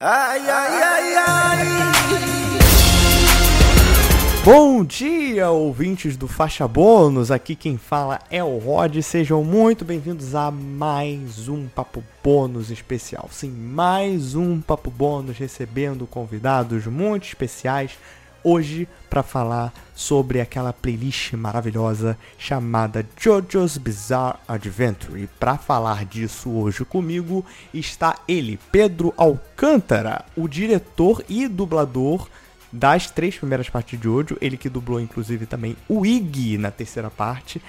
Ai, ai, ai, ai. Bom dia, ouvintes do Faixa Bônus. Aqui quem fala é o Rod. Sejam muito bem-vindos a mais um Papo Bônus especial. Sim, mais um Papo Bônus recebendo convidados muito especiais hoje para falar sobre aquela playlist maravilhosa chamada JoJo's Bizarre Adventure. E para falar disso hoje comigo está ele, Pedro Alcântara, o diretor e dublador das três primeiras partes de Jojo, ele que dublou inclusive também o Iggy na terceira parte.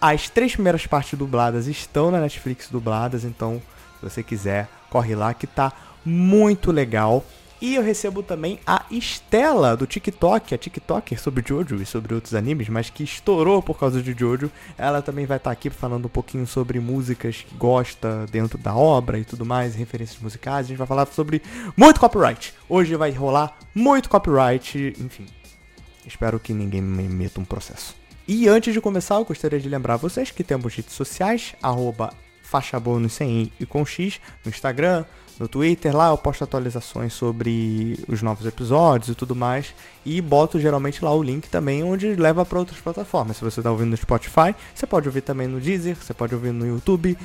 As três primeiras partes dubladas estão na Netflix dubladas, então se você quiser, corre lá que tá muito legal. E eu recebo também a Estela do TikTok, a TikToker sobre Jojo e sobre outros animes, mas que estourou por causa de Jojo. Ela também vai estar aqui falando um pouquinho sobre músicas que gosta dentro da obra e tudo mais, referências musicais. A gente vai falar sobre muito copyright. Hoje vai rolar muito copyright, enfim. Espero que ninguém me meta um processo. E antes de começar, eu gostaria de lembrar vocês que temos redes sociais, arroba faixa bônus sem i e com x no Instagram, no Twitter, lá eu posto atualizações sobre os novos episódios e tudo mais. E boto geralmente lá o link também, onde leva para outras plataformas. Se você está ouvindo no Spotify, você pode ouvir também no Deezer, você pode ouvir no YouTube.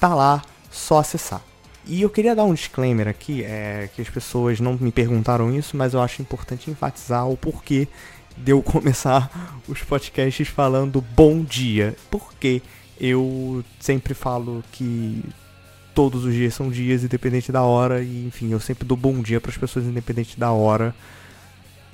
Tá lá, só acessar. E eu queria dar um disclaimer aqui, é que as pessoas não me perguntaram isso, mas eu acho importante enfatizar o porquê de eu começar os podcasts falando bom dia. Porque eu sempre falo que todos os dias são dias, independente da hora, e enfim, eu sempre dou bom dia para as pessoas, independente da hora.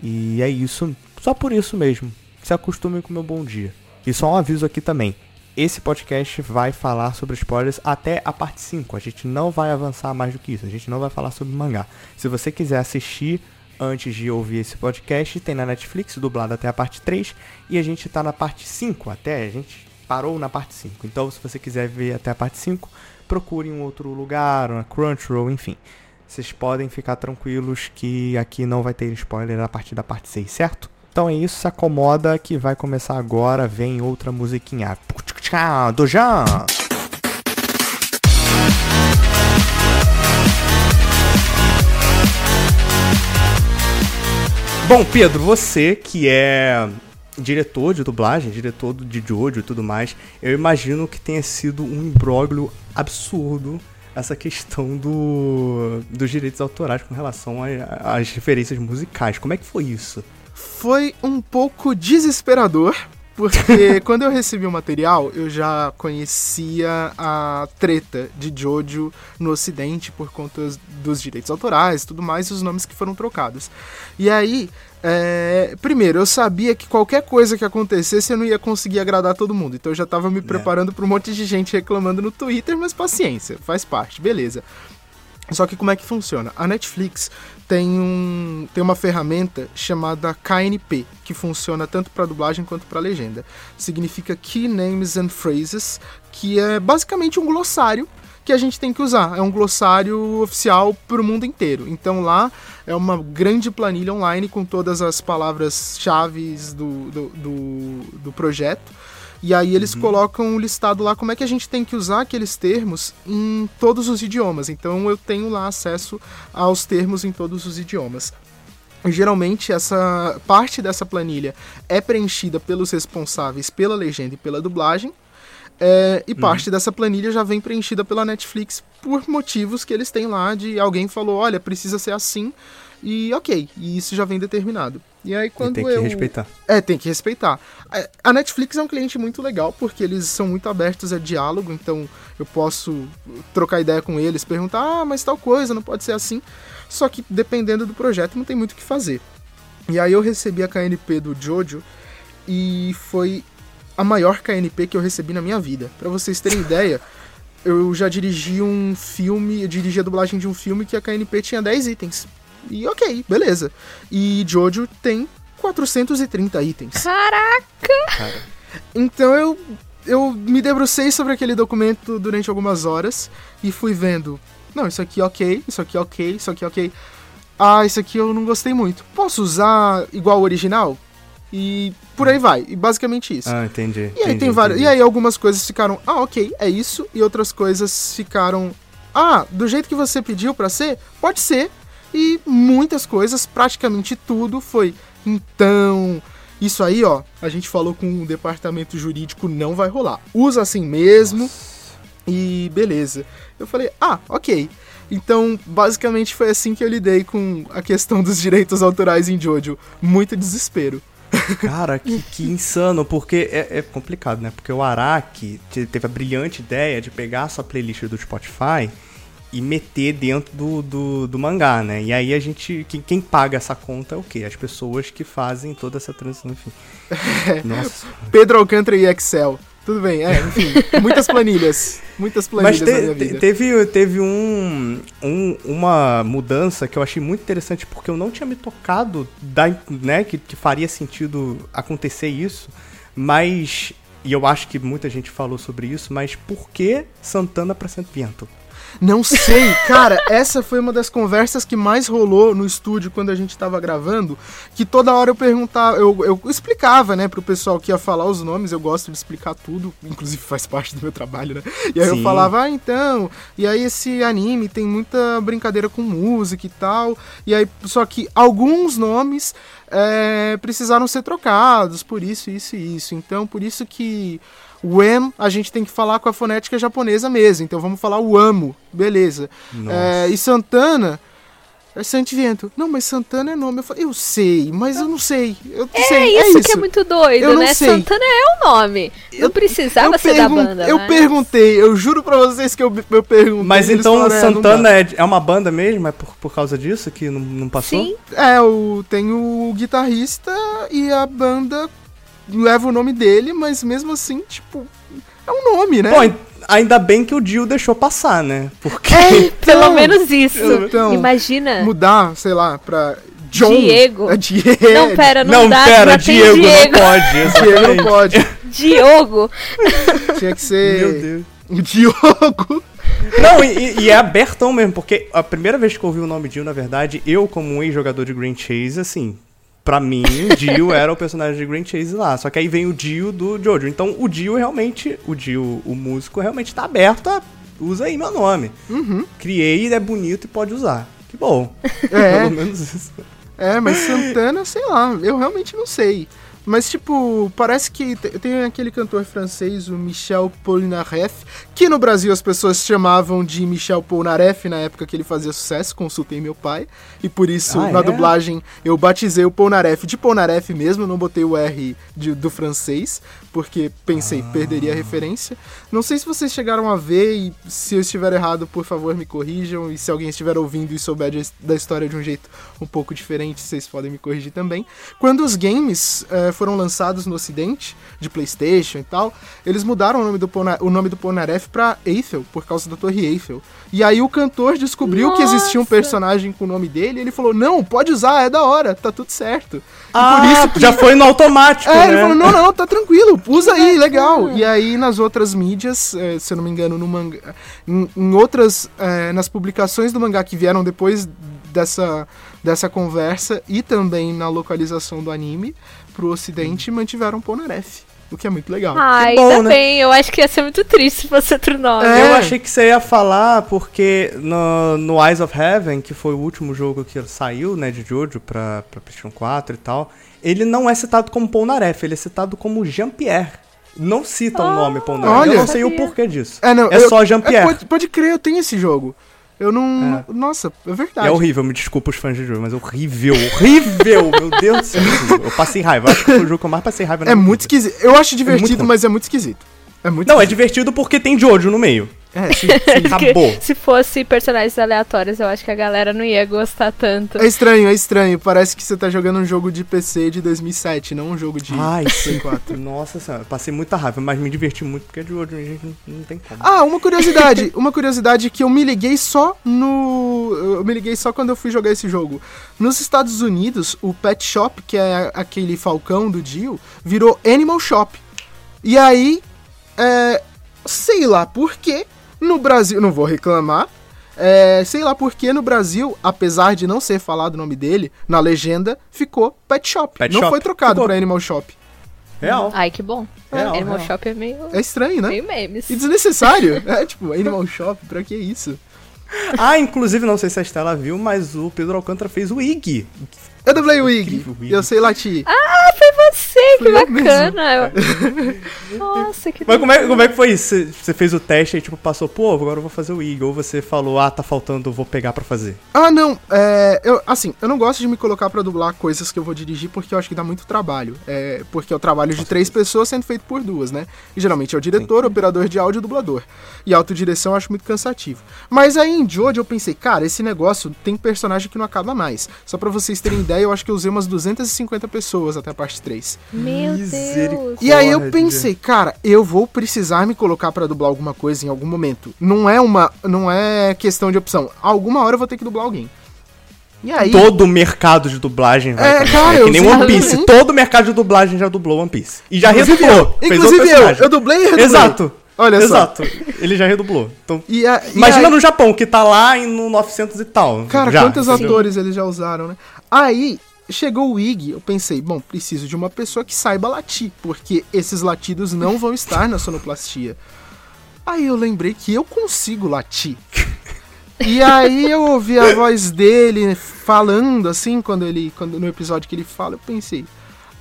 E é isso, só por isso mesmo. Se acostumem com o meu bom dia. E só um aviso aqui também. Esse podcast vai falar sobre spoilers até a parte 5. A gente não vai avançar mais do que isso. A gente não vai falar sobre mangá. Se você quiser assistir antes de ouvir esse podcast, tem na Netflix, dublado até a parte 3. E a gente tá na parte 5 até. A gente parou na parte 5. Então, se você quiser ver até a parte 5, procure um outro lugar, uma Crunchyroll, enfim. Vocês podem ficar tranquilos que aqui não vai ter spoiler a partir da parte 6, certo? Então é isso, se acomoda que vai começar agora, vem outra musiquinha. Dojan! Bom, Pedro, você que é diretor de dublagem, diretor de Jojo e tudo mais, eu imagino que tenha sido um imbróglio absurdo essa questão do, dos direitos autorais com relação às referências musicais. Como é que foi isso? Foi um pouco desesperador, porque quando eu recebi o material, eu já conhecia a treta de Jojo no ocidente por conta dos direitos autorais e tudo mais, e os nomes que foram trocados. E aí, é, primeiro, eu sabia que qualquer coisa que acontecesse eu não ia conseguir agradar todo mundo. Então eu já tava me é. preparando para um monte de gente reclamando no Twitter, mas paciência, faz parte, beleza. Só que como é que funciona? A Netflix tem, um, tem uma ferramenta chamada KNP, que funciona tanto para dublagem quanto para legenda. Significa Key Names and Phrases, que é basicamente um glossário que a gente tem que usar. É um glossário oficial para o mundo inteiro. Então lá é uma grande planilha online com todas as palavras-chave do, do, do, do, projeto. E aí eles uhum. colocam um listado lá como é que a gente tem que usar aqueles termos em todos os idiomas. Então eu tenho lá acesso aos termos em todos os idiomas. Geralmente essa parte dessa planilha é preenchida pelos responsáveis pela legenda e pela dublagem. É, e uhum. parte dessa planilha já vem preenchida pela Netflix por motivos que eles têm lá de alguém falou, olha, precisa ser assim. E ok, e isso já vem determinado. E aí quando e tem eu... que respeitar. É, tem que respeitar. É, a Netflix é um cliente muito legal porque eles são muito abertos a diálogo, então eu posso trocar ideia com eles, perguntar, ah, mas tal coisa, não pode ser assim. Só que dependendo do projeto não tem muito o que fazer. E aí eu recebi a KNP do Jojo e foi a maior KNP que eu recebi na minha vida. Para vocês terem ideia, eu já dirigi um filme, eu dirigi a dublagem de um filme que a KNP tinha 10 itens. E ok, beleza. E Jojo tem 430 itens. Caraca! Então eu, eu me debrucei sobre aquele documento durante algumas horas e fui vendo. Não, isso aqui ok, isso aqui ok, isso aqui ok. Ah, isso aqui eu não gostei muito. Posso usar igual o original? E por aí vai. E basicamente isso. Ah, entendi. E aí entendi, tem várias. E aí algumas coisas ficaram, ah, ok, é isso. E outras coisas ficaram, ah, do jeito que você pediu para ser, pode ser. E muitas coisas, praticamente tudo foi. Então, isso aí, ó, a gente falou com o departamento jurídico, não vai rolar. Usa assim mesmo e beleza. Eu falei, ah, ok. Então, basicamente foi assim que eu lidei com a questão dos direitos autorais em Jojo. Muito desespero. Cara, que, que insano, porque é, é complicado, né? Porque o Araki te- teve a brilhante ideia de pegar a sua playlist do Spotify e meter dentro do, do, do mangá, né? E aí a gente. Quem, quem paga essa conta é o quê? As pessoas que fazem toda essa transição, enfim. Nossa. Pedro Alcântara e Excel. Tudo bem, é, enfim. muitas planilhas. Muitas Mas planilhas te- minha te- vida. teve, teve um, um- uma mudança que eu achei muito interessante, porque eu não tinha me tocado da, né, que, que faria sentido acontecer isso, mas. E eu acho que muita gente falou sobre isso, mas por que Santana pra Santo Vento? Não sei, cara, essa foi uma das conversas que mais rolou no estúdio quando a gente tava gravando, que toda hora eu perguntava, eu, eu explicava, né, pro pessoal que ia falar os nomes, eu gosto de explicar tudo, inclusive faz parte do meu trabalho, né? E aí eu Sim. falava, ah, então, e aí esse anime tem muita brincadeira com música e tal, e aí, só que alguns nomes é, precisaram ser trocados, por isso, isso e isso, então por isso que o M a gente tem que falar com a fonética japonesa mesmo, então vamos falar o amo, beleza. É, e Santana é Santivento. Não, mas Santana é nome. Eu, falei, eu sei, mas eu não sei. Eu não É sei. isso, é que é muito doido, Eu não né? sei. Santana é o nome. Não precisava eu ser da banda, Eu mas- perguntei, eu juro pra vocês que eu, eu perguntei. Mas então falaram, "É, Santana dá." é, é uma banda mesmo? É por, por causa disso que não, não passou? Sim, É, o, tem o guitarrista e a banda leva o nome dele, mas mesmo assim, tipo, é um nome, né? Bom, ai- ainda bem que o Dio deixou passar, né? Porque. pelo Então, menos isso. então, Imagina. Mudar, sei lá, pra John. Diego. É Diego. Não, pera, não, Não, dá, pera, tem Diego, não Diego. pode. Diego não pode. Diogo. Tinha que ser. Meu Deus. O Diogo. Não, e, e é abertão mesmo, porque a primeira vez que eu ouvi o nome Dio, na verdade, eu, como um ex-jogador de Green Chase, assim, pra mim, o Dio era o personagem de Green Chase lá. Só que aí vem o Dio do Jojo. Então o Dio realmente, o Dio, o músico, realmente tá aberto a. Usa aí meu nome. Uhum. Criei, ele é bonito e pode usar. Que bom. É. Pelo menos isso. É, mas Santana, sei lá, eu realmente não sei. Mas, tipo, parece que te- tem aquele cantor francês, o Michel Polnareff, que no Brasil as pessoas chamavam de Michel Polnareff na época que ele fazia sucesso, consultei meu pai. E por isso, Ah, na é? dublagem, eu batizei o Polnareff de Polnareff mesmo, não botei o R de- do francês, porque pensei, perderia a referência. Não sei se vocês chegaram a ver, e se eu estiver errado, por favor, me corrijam. E se alguém estiver ouvindo e souber de- da história de um jeito um pouco diferente, vocês podem me corrigir também. Quando os games eh, foram lançados no ocidente, de Playstation e tal, eles mudaram o nome do, Polna- o nome do Polnareff pra Eiffel, por causa da Torre Eiffel. E aí o cantor descobriu que existia um Nossa! personagem com o nome dele, e ele falou, não, pode usar, é da hora, tá tudo certo. E Ah, por isso que já foi no automático, é, né? ele falou, não, não, tá tranquilo, usa aí, legal. E aí, nas outras mídias, eh, se eu não me engano, no mangá, em, em outras, eh, nas publicações do mangá que vieram depois dessa, dessa conversa e também na localização do anime pro ocidente, mantiveram Polnareff, o que é muito legal. Ah, Que bom, ainda né? bem. Eu acho que ia ser muito triste se fosse outro nome. É. Eu achei que você ia falar porque no, no Eyes of Heaven, que foi o último jogo que saiu, né, de Jojo pra, pra PlayStation 4 e tal, ele não é citado como Polnareff, ele é citado como Jean-Pierre. Não cita o nome Polnareff. eu não sei o porquê disso. É, não, é eu- só é, Jean-Pierre. pode, pode crer, eu tenho esse jogo. Eu não. Nossa, é verdade. é horrível, me desculpa os fãs de jogo, mas é horrível, horrível, meu Deus do céu. Eu passei raiva, acho que foi o jogo que eu mais passei raiva na É muito vida. esquisito. Eu acho divertido, ruim. mas é muito esquisito. É muito Não, é esquisito. divertido porque tem Jojo no meio. É, sim, sim. Acabou. Se fosse personagens aleatórios, eu acho que a galera não ia gostar tanto. É estranho, é estranho. Parece que você tá jogando um jogo de PC de 2007, não um jogo de Ai, Play sim. 4. Nossa senhora, eu passei muita raiva, mas me diverti muito porque é de Jojo, gente, não, não tem como. Ah, uma curiosidade, uma curiosidade que eu me liguei só no, eu me liguei só quando eu fui jogar esse jogo. Nos Estados Unidos, o Pet Shop, que é aquele falcão do Dio, virou Animal Shop. E aí, é, sei lá por quê, no Brasil, não vou reclamar, é, sei lá por que no Brasil, apesar de não ser falado o nome dele, na legenda ficou Pet Shop. Pet não Shop. foi trocado Ficou. pra Animal Shop. Real. Ai, que bom. Real, Animal real. Shop é meio, É estranho, né? meio memes. E desnecessário. é tipo, Animal Shop, pra que isso? Ah, inclusive, não sei se a Estela viu, mas o Pedro Alcântara fez o Ig. Eu dublei o Ig. Eu sei latir. Ah, foi você, que Foi eu bacana. Eu- Nossa, que Mas como é, como é que foi isso? Você- fez o teste e tipo, passou, pô, agora eu vou fazer o Ig. Ou você falou, ah, tá faltando, vou pegar pra fazer. Ah, não. É, eu, assim, eu não gosto de me colocar pra dublar coisas que eu vou dirigir porque eu acho que dá muito trabalho. É, porque é o trabalho de três pessoas sendo feito por duas, né? E geralmente é o diretor, o operador de áudio e dublador. E a autodireção eu acho muito cansativo. Mas aí em Jojo eu pensei, cara, esse negócio tem personagem que não acaba mais. Só pra vocês terem ideia, eu acho que eu usei umas 250 pessoas até a parte 3. Meu Deus. E aí eu pensei, cara, eu vou precisar me colocar pra dublar alguma coisa em algum momento. Não é uma, não é questão de opção. Alguma hora eu vou ter que dublar alguém. E aí, Todo o mercado de dublagem vai É, cara, é que nem One Piece. exatamente. Todo o mercado de dublagem já dublou One Piece. E já inclusive redublou. eu, inclusive eu, eu dublei e redublei. Exato. Olha só. Exato. Ele já redublou. Então, E a- e imagina aí- no Japão, que tá lá em- no 900 e tal. Cara, já, quantos entendeu? atores eles já usaram, né? Aí, chegou o Ig, eu pensei, bom, preciso de uma pessoa que saiba latir, porque esses latidos não vão estar na sonoplastia. Aí eu lembrei que eu consigo latir. E aí eu ouvi a voz dele falando assim, quando ele. Quando, no episódio que ele fala, eu pensei,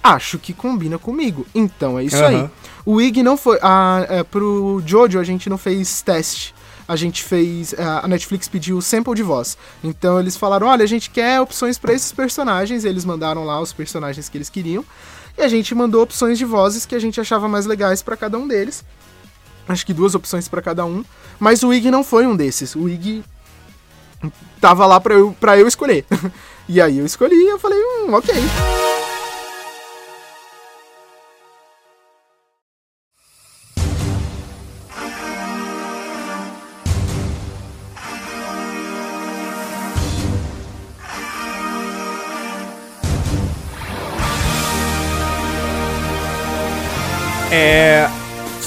acho que combina comigo. Então é isso aí. Aham. O Ig não foi. A, é, pro Jojo a gente não fez teste. A gente fez. A Netflix pediu sample de voz. Então eles falaram: olha, a gente quer opções pra esses personagens. Eles mandaram lá os personagens que eles queriam. E a gente mandou opções de vozes que a gente achava mais legais pra cada um deles. Acho que duas opções pra cada um. Mas o Ig não foi um desses. O Ig tava lá pra eu, pra eu escolher. e aí eu escolhi e eu falei: hum, ok.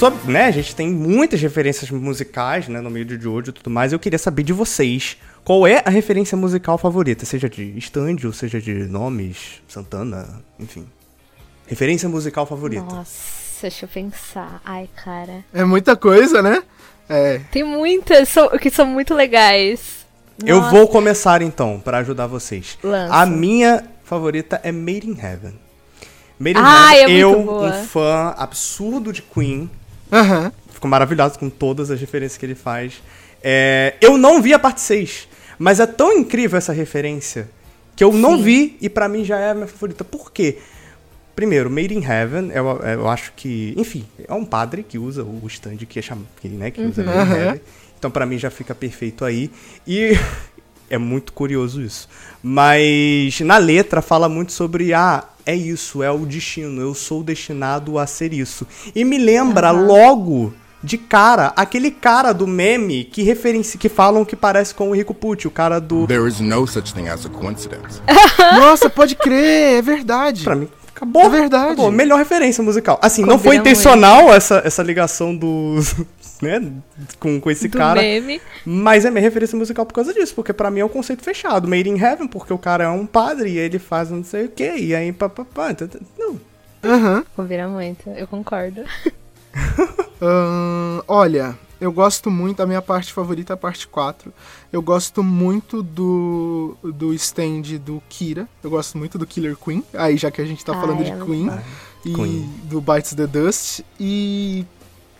Sobre, né, a gente tem muitas referências musicais, né, no meio de Jojo e tudo mais. Eu queria saber de vocês qual é a referência musical favorita, seja de stand ou seja de nomes, Santana, enfim. Referência musical favorita. Nossa, deixa eu pensar. Ai, cara. É muita coisa, né? É. Tem muitas so- que são muito legais. Eu Nossa, vou começar então, pra ajudar vocês. Lança. A minha favorita é Made in Heaven. Made in Ah, Heaven, é muito eu, boa. um fã absurdo de Queen, Aham. Fico maravilhado com todas as referências que ele faz. É, eu não vi a parte 6, mas é tão incrível essa referência que eu não Sim. vi e pra mim já é a minha favorita. Por quê? Primeiro, Made in Heaven, eu, eu acho que, enfim, é um padre que usa o stand que é cham... que, né, que usa Made in. Heaven. Então pra mim já fica perfeito aí. E é muito curioso isso. Mas na letra fala muito sobre ah, é isso, é o destino, eu sou destinado a ser isso. E me lembra Aham. logo de cara aquele cara do meme que referencia que falam que parece com o Rico Pucci, o cara do There is no such thing as a coincidence. Nossa, pode crer, é verdade. Pra mim, acabou. É verdade. Acabou. Melhor referência musical. Assim, não Combina foi intencional essa, essa ligação do. Né? Com, com esse do cara. meme. Mas é minha referência musical por causa disso. Porque pra mim é um conceito fechado. Made in Heaven, porque o cara é um padre e ele faz não sei o quê. E aí, papapá. tá, tá, Não. Aham. Combina muito, eu concordo. Olha, eu gosto muito, a minha parte favorita é a parte 4. Eu gosto muito do, do stand do Kira. Eu gosto muito do Killer Queen. Aí, já que a gente tá Ah, falando é de Queen. E Queen. do Bites the Dust. E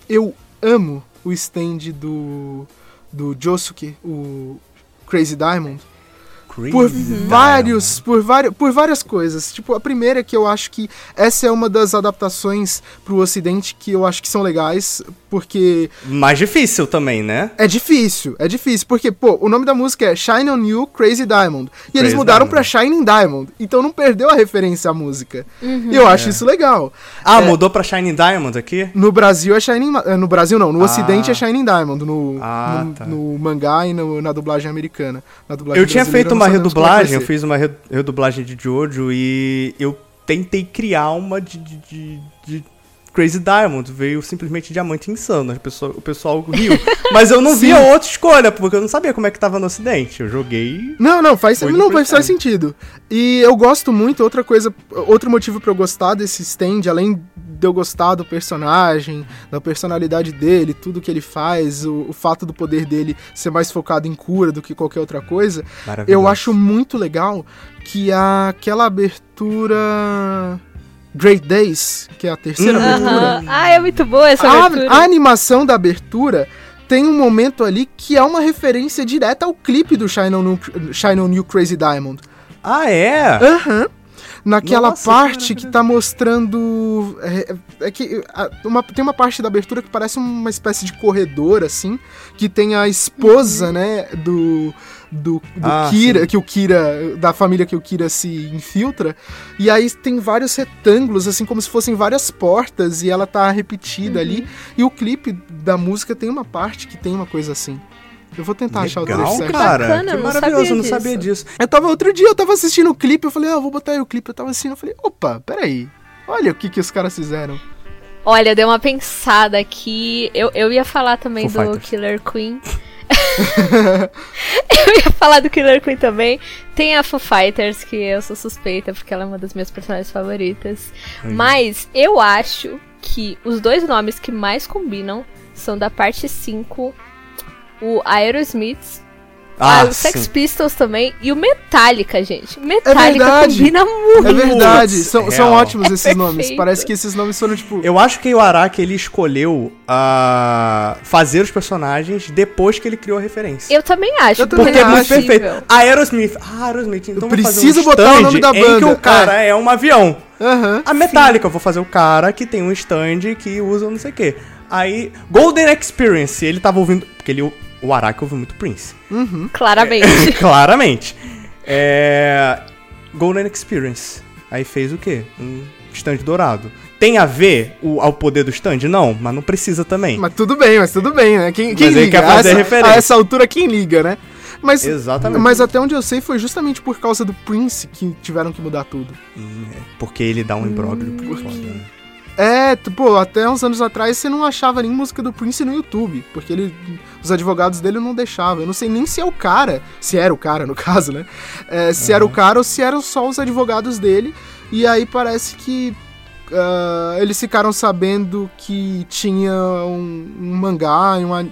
eu amo o stand do, do Josuke, o Crazy Diamond. por vários, por vários, por várias coisas. Tipo, a primeira é que eu acho que essa é uma das adaptações pro ocidente que eu acho que são legais, porque Mais difícil também, né? é difícil, é difícil, porque pô, o nome da música é Shine on You Crazy Diamond, e eles Crazy mudaram Diamond. pra Shining Diamond, então não perdeu a referência à música. E eu acho isso legal. Ah, É. mudou pra Shining Diamond aqui? No Brasil é Shining, eh, no Brasil não, no Ah. ocidente é Shining Diamond, no, Ah, no, tá. no mangá e no- na dublagem americana. Na dublagem Eu tinha feito uma redublagem, eu fiz uma re- redublagem de Jojo e eu tentei criar uma de, de, de- de Crazy Diamond, veio simplesmente Diamante Insano, o pessoal, o pessoal riu. Mas eu não via outra escolha, porque eu não sabia como é que tava no ocidente. Eu joguei... Não, não, faz, não, faz, faz sentido. E eu gosto muito, outra coisa, outro motivo pra eu gostar desse stand, além de eu gostar do personagem, da personalidade dele, tudo que ele faz, o, o fato do poder dele ser mais focado em cura do que qualquer outra coisa, eu acho muito legal que a, aquela abertura Great Days, que é a terceira Uhum. abertura, Aham. Ah, é muito boa essa a, abertura. a animação da abertura tem um momento ali que é uma referência direta ao clipe do Shine on, New- Shine on You Crazy Diamond. Ah, é? Aham. Naquela Nossa, parte que tá mostrando. É, é que a- uma- tem uma parte da abertura que parece uma espécie de corredor, assim, que tem a esposa, né, do. Do, do Ah, Kira, sim. que o Kira, da família que o Kira se infiltra, e aí tem vários retângulos, assim, como se fossem várias portas, e ela tá repetida ali, e o clipe da música tem uma parte que tem uma coisa assim. Eu vou tentar achar o trecho Legal, certo. cara. Bacana, que não maravilhoso, sabia eu não sabia disso. Eu tava outro dia, eu tava assistindo o clipe, eu falei, ah, vou botar aí o clipe. Eu tava assistindo, eu falei, opa, peraí. Olha o que que os caras fizeram. Olha, deu uma pensada aqui. Eu, eu ia falar também Foo do Fighters. Killer Queen. eu ia falar do Killer Queen também. Tem a Foo Fighters, que eu sou suspeita, porque ela é uma das minhas personagens favoritas. Mas eu acho que os dois nomes que mais combinam são da parte 5, o Aerosmith, Ah, ah, o Sex sim. Pistols também, e o Metallica, gente. Metallica verdade. combina muito. É verdade, são, são ótimos esses É nomes. perfeito. Parece que esses nomes foram, tipo. Eu acho que o Araki ele escolheu ah, fazer os personagens depois que ele criou a referência. Eu também acho. Eu também Porque é muito acho. perfeito. Aerosmith. Ah, Aerosmith. Então vou fazer preciso um botar o nome da em que banda. o cara é, um avião. Aham. A Metallica, eu vou fazer o cara que tem um stand que usa não sei o quê. Aí, Golden Experience, ele tava ouvindo. Porque ele, o Araki ouve muito Prince. Claramente. Claramente. É. Golden Experience. Aí fez o quê? Um stand dourado. Tem a ver o, ao poder do stand? Não, mas não precisa também. Mas tudo bem, mas tudo bem, né? Quem, quem Mas ele liga? quer fazer a, essa, referência. a essa altura, quem liga, né? Mas, Exatamente. mas até onde eu sei foi justamente por causa do Prince que tiveram que mudar tudo. Hum, é, Porque ele dá um imbróglio. por foda, né? É, pô, até uns anos atrás você não achava nem música do Prince no YouTube, porque ele, os advogados dele não deixavam. Eu não sei nem se é o cara, se era o cara no caso, né? É, se era o cara ou se eram só os advogados dele. E aí parece que ah, eles ficaram sabendo que tinha um, um mangá, um,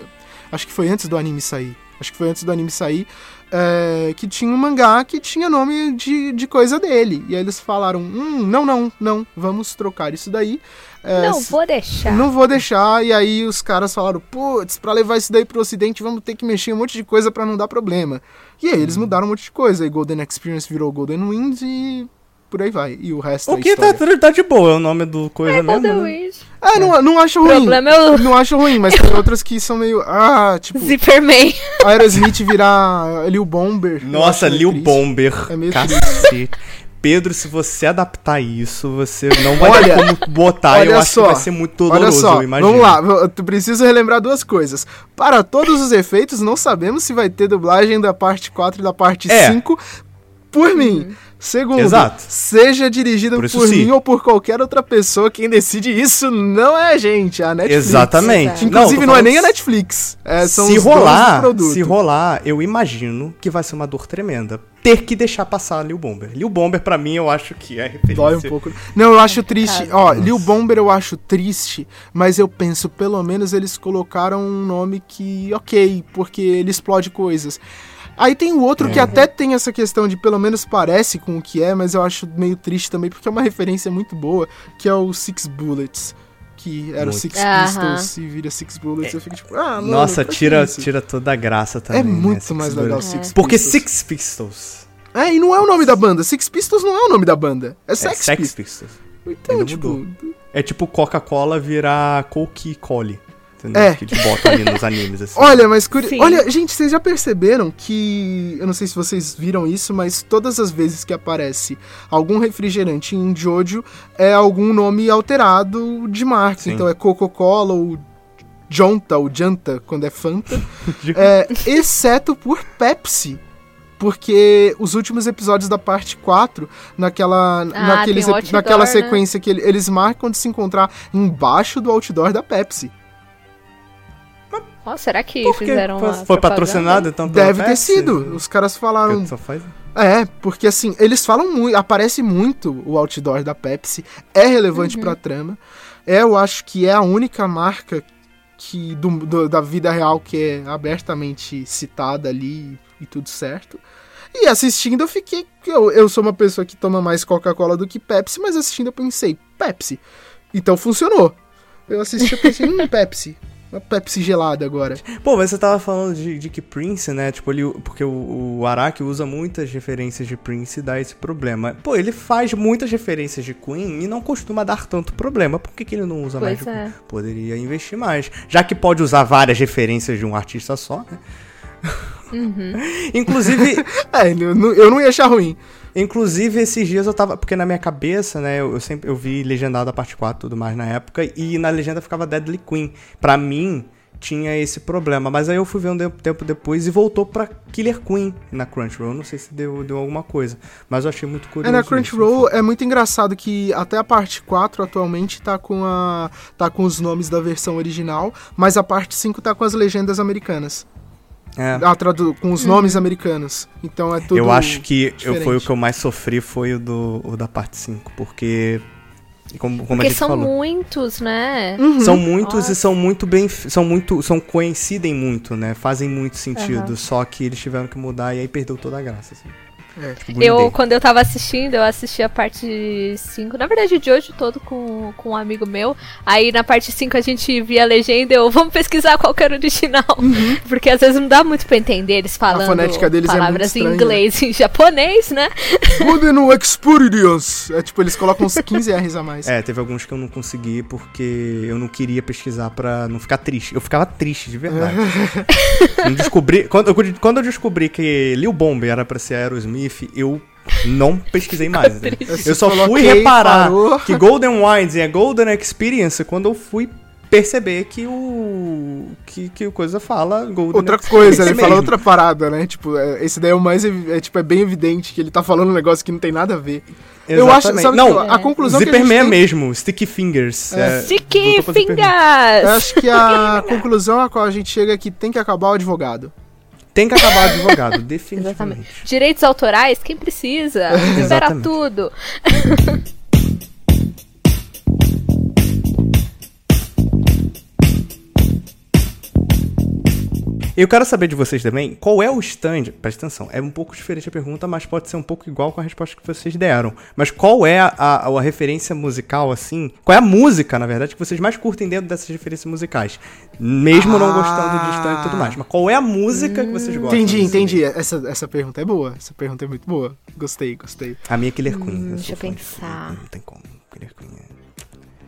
acho que foi antes do anime sair. Acho que foi antes do anime sair. É, que tinha um mangá que tinha nome de, de coisa dele. E aí eles falaram: hum, não, não, não, vamos trocar isso daí. É, Não vou deixar. não vou deixar. E aí os caras falaram: putz, pra levar isso daí pro ocidente, vamos ter que mexer um monte de coisa pra não dar problema. E aí eles mudaram um monte de coisa. Aí Golden Experience virou Golden Winds e por aí vai. E o resto O é que tá, tá de boa, é o nome do coisa É mesmo. Né? Ah, não, não acho O ruim. problema é o Não acho ruim, mas tem outras que são meio. Ah, tipo, Zipperman. Aerosmith virar Lil Bomber. eu Nossa, Lil triste. Bomber. É meio Cacete. Pedro, se você adaptar isso, você não vai Olha, ter como botar. Eu olha acho só, que vai ser muito doloroso, Olha só, eu imagino. vamos lá, eu tu preciso relembrar duas coisas. Para todos os efeitos, não sabemos se vai ter dublagem da parte 4 e da parte É. 5 por mim. Segundo, Exato. seja dirigido Por por, mim ou por qualquer outra pessoa, quem decide isso não é a gente, é a Netflix. Exatamente. Inclusive, tô não, é nem a Netflix. É, são se rolar, se rolar, eu imagino que vai ser uma dor tremenda. Ter que deixar passar Lil Bomber. Lil Bomber, pra mim, eu acho que é referência. Dói um pouco. Não, eu acho triste. Cara. Ó, Lil Bomber eu acho triste, mas eu penso, pelo menos eles colocaram um nome que, ok, porque ele explode coisas. Aí tem o outro É. que até tem essa questão de pelo menos parece com o que é, mas eu acho meio triste também, porque é uma referência muito boa, que é o Six Bullets. Que era o Muito. Six Aham. Pistols e vira Six Bullets. Eu fico tipo, ah, mano, Nossa, que tira, isso? tira toda a graça também. É né, muito Six mais legal Bullets. Six Porque Pistols. Six Pistols É, e não é o nome da banda. Six Pistols não é o nome da banda. É é Sex, Sex Pistols. Pistols. Então, tipo, mudou. É tipo Coca-Cola virar Coke Cole. Entendeu? É. Que eles botam ali nos animes, assim. Olha, mas curi... Olha, gente, vocês já perceberam que eu não sei se vocês viram isso, mas todas as vezes que aparece algum refrigerante em Jojo é algum nome alterado de marca. Sim. Então é Coca-Cola ou Jonta ou Janta quando é Fanta, é, exceto por Pepsi. Porque os últimos episódios da parte 4, naquela, naqueles, epi- outdoor, naquela né? sequência que ele- eles marcam de se encontrar embaixo do outdoor da Pepsi. Ó, será que Porque fizeram foi, uma foi patrocinado então Deve ter sido. Os caras falaram. Só faz... É, porque assim, eles falam muito, aparece muito o outdoor da Pepsi, é relevante pra trama. É, eu acho que é a única marca que do, do- da vida real que é abertamente citada ali e tudo certo. E assistindo eu fiquei. Eu, eu sou uma pessoa que toma mais Coca-Cola do que Pepsi, mas assistindo eu pensei, Pepsi. Então funcionou. Eu assisti e pensei, hum, Pepsi. Uma Pepsi gelada agora. Pô, mas você tava falando de, de que Prince, né? Tipo, ele, porque o, o Araki usa muitas referências de Prince e dá esse problema. Pô, ele faz muitas referências de Queen e não costuma dar tanto problema. Por que, que ele não usa mais Pois de é. Queen? Poderia investir mais. Já que pode usar várias referências de um artista só, né? Uhum. Inclusive, É, eu não, eu não ia achar ruim. Inclusive, esses dias eu tava. Porque na minha cabeça, né? Eu, eu sempre eu vi legendado a parte 4 e tudo mais na época. E na legenda ficava Deadly Queen. Pra mim, tinha esse problema. Mas aí eu fui ver um tempo depois e voltou pra Killer Queen na Crunchyroll. Não sei se deu, deu alguma coisa. Mas eu achei muito É, curioso. na isso. Crunchyroll é muito engraçado que até a parte 4 atualmente tá com a tá com os nomes da versão original, mas a parte 5 tá com as legendas americanas. É. Ah, tradu- com os nomes americanos. Então é tudo eu acho que eu, foi o que eu mais sofri foi o, do, o da parte 5. Porque. Como, como a Porque gente são falou. muitos, né? Uhum. São muitos Nossa. e são muito bem. São muito. São coincidem muito, né? Fazem muito sentido. Aham. Só que eles tiveram que mudar e aí perdeu toda a graça. Assim. É. Tipo, Eu, Day. quando eu tava assistindo, eu assisti a parte 5. Na verdade, de hoje todo com, com um amigo meu. Aí na parte 5 a gente via a legenda eu, vamos pesquisar qual que era o original. Porque às vezes não dá muito pra entender eles falando fonética deles é muito palavras em estranha. inglês e em japonês, né? Wooden Experience. É tipo, eles colocam uns 15 R's a mais. É, teve alguns que eu não consegui porque eu não queria pesquisar pra não ficar triste. Eu ficava triste, de verdade. não descobri, quando, eu, quando eu descobri que Lil Bomb era pra ser Aerosmith, eu não pesquisei mais. entendeu? Eu só fui Coloquei, reparar parou. que Golden Wines é Golden Experience quando eu fui perceber que o que, que o coisa fala Golden Outra Experience coisa, ele mesmo. fala outra parada, né? Tipo, é, esse daí é o mais. É, tipo, é bem evidente que ele tá falando um negócio que não tem nada a ver. Eu acho, Exatamente. sabe, não, tipo, a conclusão que a Zipperman gente é tem- mesmo, Sticky Fingers. É, Sticky voltou pra Zipperman. Eu Fingers! acho que a conclusão a qual a gente chega é que tem que acabar o advogado. Tem que acabar o advogado, definitivamente. Exatamente. Direitos autorais, quem precisa? Libera tudo. Eu quero saber de vocês também, qual é o stand, presta atenção, é um pouco diferente a pergunta, mas pode ser um pouco igual com a resposta que vocês deram. Mas qual é a, a, a referência musical, assim, qual é a música, na verdade, que vocês mais curtem dentro dessas referências musicais? Mesmo não Ah. gostando de stand e tudo mais, mas qual é a música que vocês gostam? Entendi, entendi. Essa, essa pergunta é boa. Essa pergunta é muito boa. Gostei, gostei. A minha é Killer Queen. Hum, deixa eu pensar. Não tem como. Killer Queen é...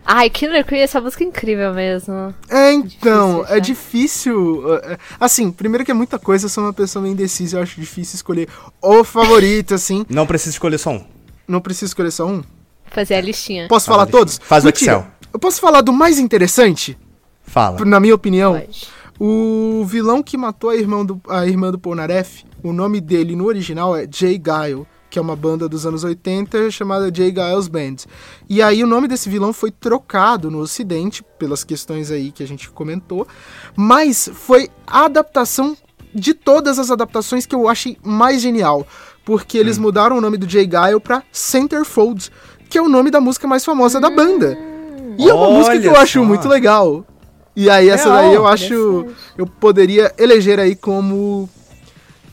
Ai, Killer Queen, essa música é incrível mesmo. É, então, Difícil é difícil. é, é, Assim, primeiro que é muita coisa, eu sou uma pessoa meio indecisa, eu acho difícil escolher o favorito, assim. Não precisa escolher só um. Não preciso escolher só um. Fazer a listinha. Posso Faz falar todos? Faz o Mentira. Excel. Eu posso falar do mais interessante, Fala. na minha opinião? Pode. O vilão que matou a irmã do, a irmã do Polnareff, o nome dele no original é Jay Guile, que é uma banda dos anos 80 chamada Jay Giles Band. E aí o nome desse vilão foi trocado no ocidente, pelas questões aí que a gente comentou, mas foi a adaptação de todas as adaptações que eu achei mais genial, porque eles mudaram o nome do Jay Guile pra Centerfold, que é o nome da música mais famosa da banda. E é uma música que eu Olha acho só. muito legal. E aí essa Real, daí eu acho eu poderia eleger aí como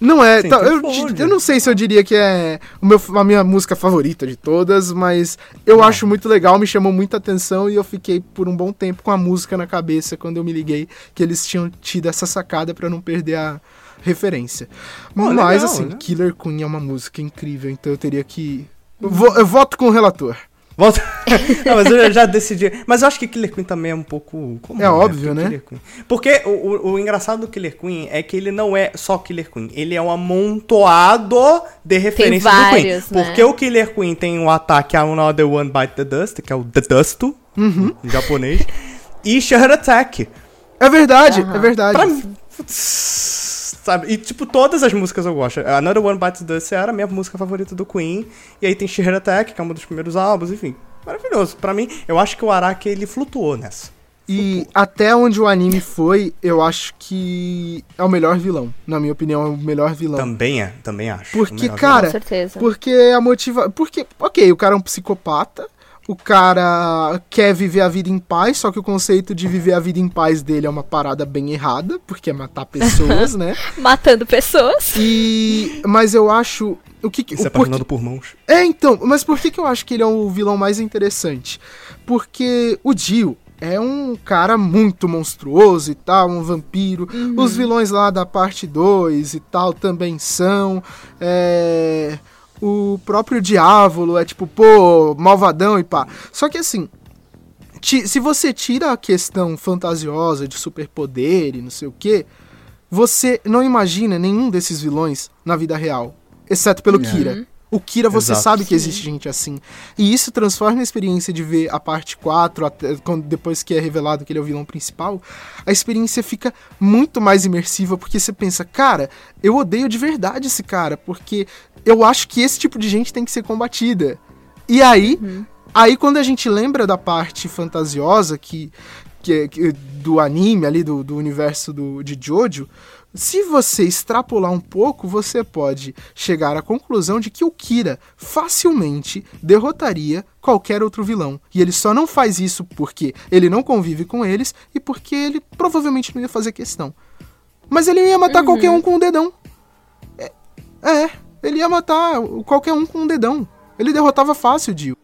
não é, tá, eu, eu não sei se eu diria que é o meu, a minha música favorita de todas, mas eu acho muito legal, me chamou muita atenção e eu fiquei por um bom tempo com a música na cabeça quando eu me liguei que eles tinham tido essa sacada pra não perder a referência. Mas legal, assim, né? Killer Queen é uma música incrível, então eu teria que eu voto com o relator. Volta. Não, mas eu já decidi. Mas eu acho que Killer Queen também é um pouco comum. É óbvio, Porque né? Killer Queen- Porque o, o, o engraçado do Killer Queen é que ele não é só Killer Queen. Ele é um amontoado de referências do vários, Queen. né? Porque o Killer Queen tem o ataque Another One Bite the Dust, que é o The Dusto, Uhum. em japonês. E Shard Attack. É verdade, Aham. é verdade. Pra mim. Sabe? E, tipo, todas as músicas eu gosto. Another One Bites the Dust era a minha música favorita do Queen. E aí tem Sheer Attack, que é um dos primeiros álbuns, enfim. Maravilhoso. Pra mim, eu acho que o Araki, ele flutuou nessa. E até onde o anime foi, eu acho que é o melhor vilão. Na minha opinião, é o melhor vilão. Também é, também acho. Porque, cara, Com certeza. Porque a motiva... Porque, ok, o cara é um psicopata, o cara quer viver a vida em paz, só que o conceito de viver a vida em paz dele é uma parada bem errada, porque é matar pessoas, né? Matando pessoas. E... Mas eu acho... O que. Se o porquê- apaixonando por mãos. é, então, mas por que, que eu acho que ele é o vilão mais interessante? Porque o Dio é um cara muito monstruoso e tal, um vampiro. Os vilões lá da parte 2 e tal também são. É, O próprio Diávolo é tipo, pô, malvadão e pá. Só que assim. ti- Se você tira a questão fantasiosa de superpoder e não sei o que, você não imagina nenhum desses vilões na vida real. Exceto pelo Kira. O Kira, você Exato. sabe que existe gente assim. E isso transforma a experiência de ver a parte 4, até quando, depois que é revelado que ele é o vilão principal, a experiência fica muito mais imersiva, porque você pensa, cara, eu odeio de verdade esse cara, porque eu acho que esse tipo de gente tem que ser combatida. E aí, aí quando a gente lembra da parte fantasiosa que, que, que- do anime ali, do, do universo do, de Jojo, se você extrapolar um pouco, você pode chegar à conclusão de que o Kira facilmente derrotaria qualquer outro vilão. E ele só não faz isso porque ele não convive com eles e porque ele provavelmente não ia fazer questão. Mas ele ia matar qualquer um com um dedão. É, é, ele ia matar qualquer um com um dedão. Ele derrotava fácil Dio.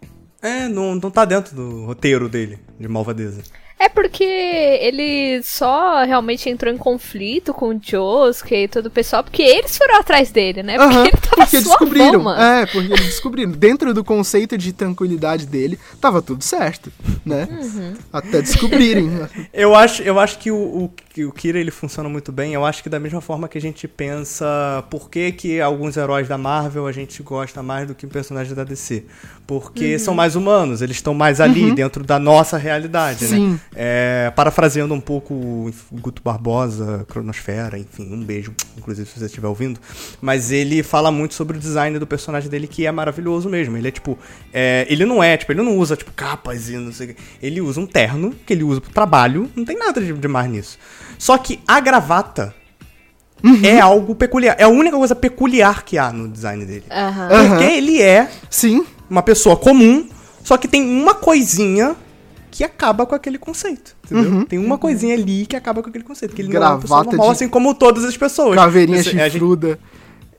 É, não, não tá dentro do roteiro dele, de malvadeza. É porque ele só realmente entrou em conflito com o Josuke e todo o pessoal, porque eles foram atrás dele, né? Porque ele tava porque descobriram. É, porque eles descobriram. Dentro do conceito de tranquilidade dele, tava tudo certo, né? Uhum. Até descobrirem. Eu acho, eu acho que o, o, o Kira ele funciona muito bem. Eu acho que da mesma forma que a gente pensa por que, que alguns heróis da Marvel a gente gosta mais do que personagens da DC. Porque Uhum. são mais humanos, eles estão mais ali, dentro da nossa realidade, Sim. né? É, parafraseando um pouco o Guto Barbosa, Cronosfera, enfim, um beijo, inclusive se você estiver ouvindo. Mas ele fala muito sobre o design do personagem dele, que é maravilhoso mesmo. Ele é tipo. é, ele não é, tipo, ele não usa, tipo, capas e não sei o quê. Ele usa um terno, que ele usa pro trabalho, não tem nada de demais nisso. Só que a gravata é algo peculiar. É a única coisa peculiar que há no design dele. Aham. Porque ele é Sim, uma pessoa comum, só que tem uma coisinha que acaba com aquele conceito. Entendeu? Tem uma coisinha ali que acaba com aquele conceito. Que ele não é uma pessoa Gravata normal, de- assim como todas as pessoas. caveirinha Esse- a gente- chifruda.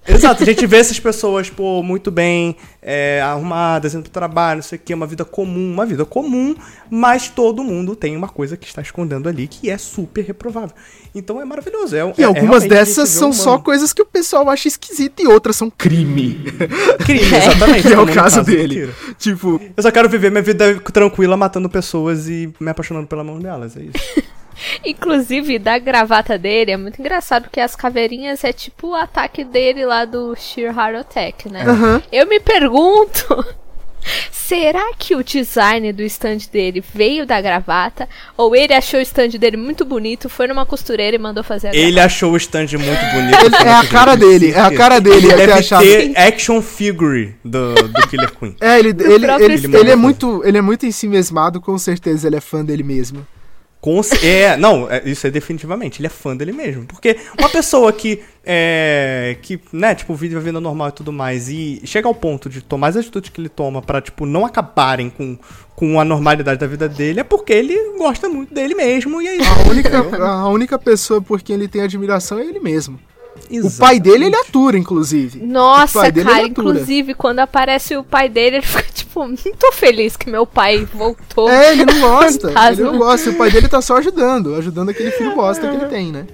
Exato, a gente vê essas pessoas, pô, muito bem é, arrumadas, indo pro trabalho, não sei o que, uma vida comum, uma vida comum, mas todo mundo tem uma coisa que está escondendo ali que é super reprovável. Então é maravilhoso. É, E é- algumas realmente dessas são um só humano. coisas que o pessoal acha esquisita e outras são crime. crime, exatamente. Que é o caso do dele. Tipo, Eu só quero viver minha vida tranquila, matando pessoas e me apaixonando pela mão delas, é isso. Inclusive, da gravata dele é muito engraçado, porque as caveirinhas é tipo o ataque dele lá do Sheer Heart Attack, né? Aham. Eu me pergunto. Será que o design do stand dele veio da gravata? Ou ele achou o stand dele muito bonito, foi numa costureira e mandou fazer a gravata? Ele achou o stand muito bonito. Ele- é a cara dele, é a cara dele, Ele é ter deve achado. ter action figure do, do Killer Queen. É, ele, ele, ele, stand. ele é muito, ele é muito ensimesmado, com certeza ele é fã dele mesmo. Com é, não, é, isso é definitivamente, ele é fã dele mesmo. Porque uma pessoa que, é, que, né, tipo, vive a vida normal e tudo mais, e chega ao ponto de tomar as atitudes que ele toma pra, tipo, não acabarem com, com a normalidade da vida dele, é porque ele gosta muito dele mesmo, e é isso. A única, a única pessoa por quem ele tem admiração é ele mesmo. O pai dele, ele atura, inclusive. O Nossa, pai dele, cara, inclusive quando aparece o pai dele, ele fica tipo, não tô feliz que meu pai voltou. É, ele não gosta. Ele não gosta. O pai dele tá só ajudando, ajudando aquele filho bosta que ele tem, né?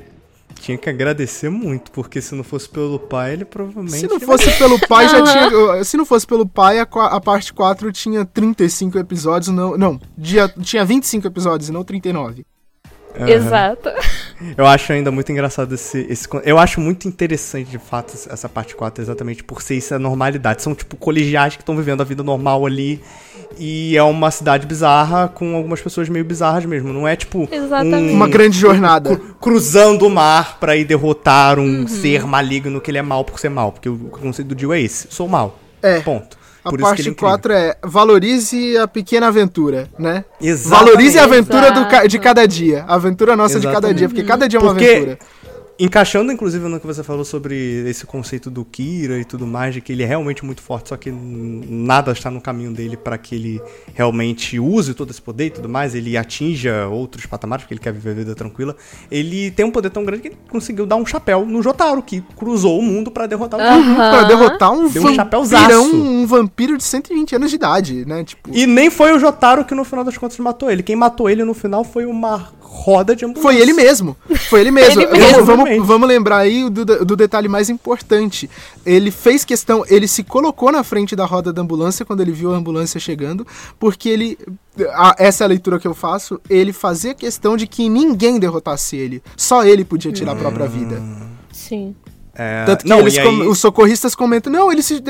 Tinha que agradecer muito, porque se não fosse pelo pai, ele provavelmente... Se não fosse pelo pai, já tinha. Se não fosse pelo pai, a, a parte 4 tinha 35 episódios, não. Não, dia, tinha 25 episódios e não 39. Aham. Exato. Eu acho ainda muito engraçado esse, esse. Eu acho muito interessante, de fato, essa parte 4, exatamente por ser isso a normalidade. São, tipo, colegiais que estão vivendo a vida normal ali. E é uma cidade bizarra com algumas pessoas meio bizarras mesmo. Não é, tipo. Um- Uma grande jornada. cru- cruzando o mar pra ir derrotar Uhum. um ser maligno que ele é mal por ser mal. Porque o conceito do Dio é esse: sou mal. É. Ponto. A Por é parte 4 é valorize a pequena aventura, né? Exatamente. Valorize a aventura do de cada dia. A aventura nossa de cada Exatamente. dia, porque cada dia é uma Porque- aventura. Encaixando, inclusive, no que você falou sobre esse conceito do Kira e tudo mais, de que ele é realmente muito forte, só que nada está no caminho dele para que ele realmente use todo esse poder e tudo mais, ele atinja outros patamares, porque ele quer viver a vida tranquila. Ele tem um poder tão grande que ele conseguiu dar um chapéu no Jotaro, que cruzou o mundo para derrotar o. Aham. Pra derrotar um Deu um vampirão, um vampiro de 120 anos de idade, né? Tipo, E nem foi o Jotaro que no final das contas matou ele. Quem matou ele no final foi uma roda de ambulância. Foi ele mesmo. Foi ele mesmo. Ele Vamos- mesmo. Vamos, vamos lembrar aí do, do detalhe mais importante. Ele fez questão, ele se colocou na frente da roda da ambulância quando ele viu a ambulância chegando, porque ele. a- essa é a leitura que eu faço. Ele fazia questão de que ninguém derrotasse ele. Só ele podia tirar a própria vida. Sim. É, Tanto que não, eles com- aí- os socorristas comentam: não, ele, se,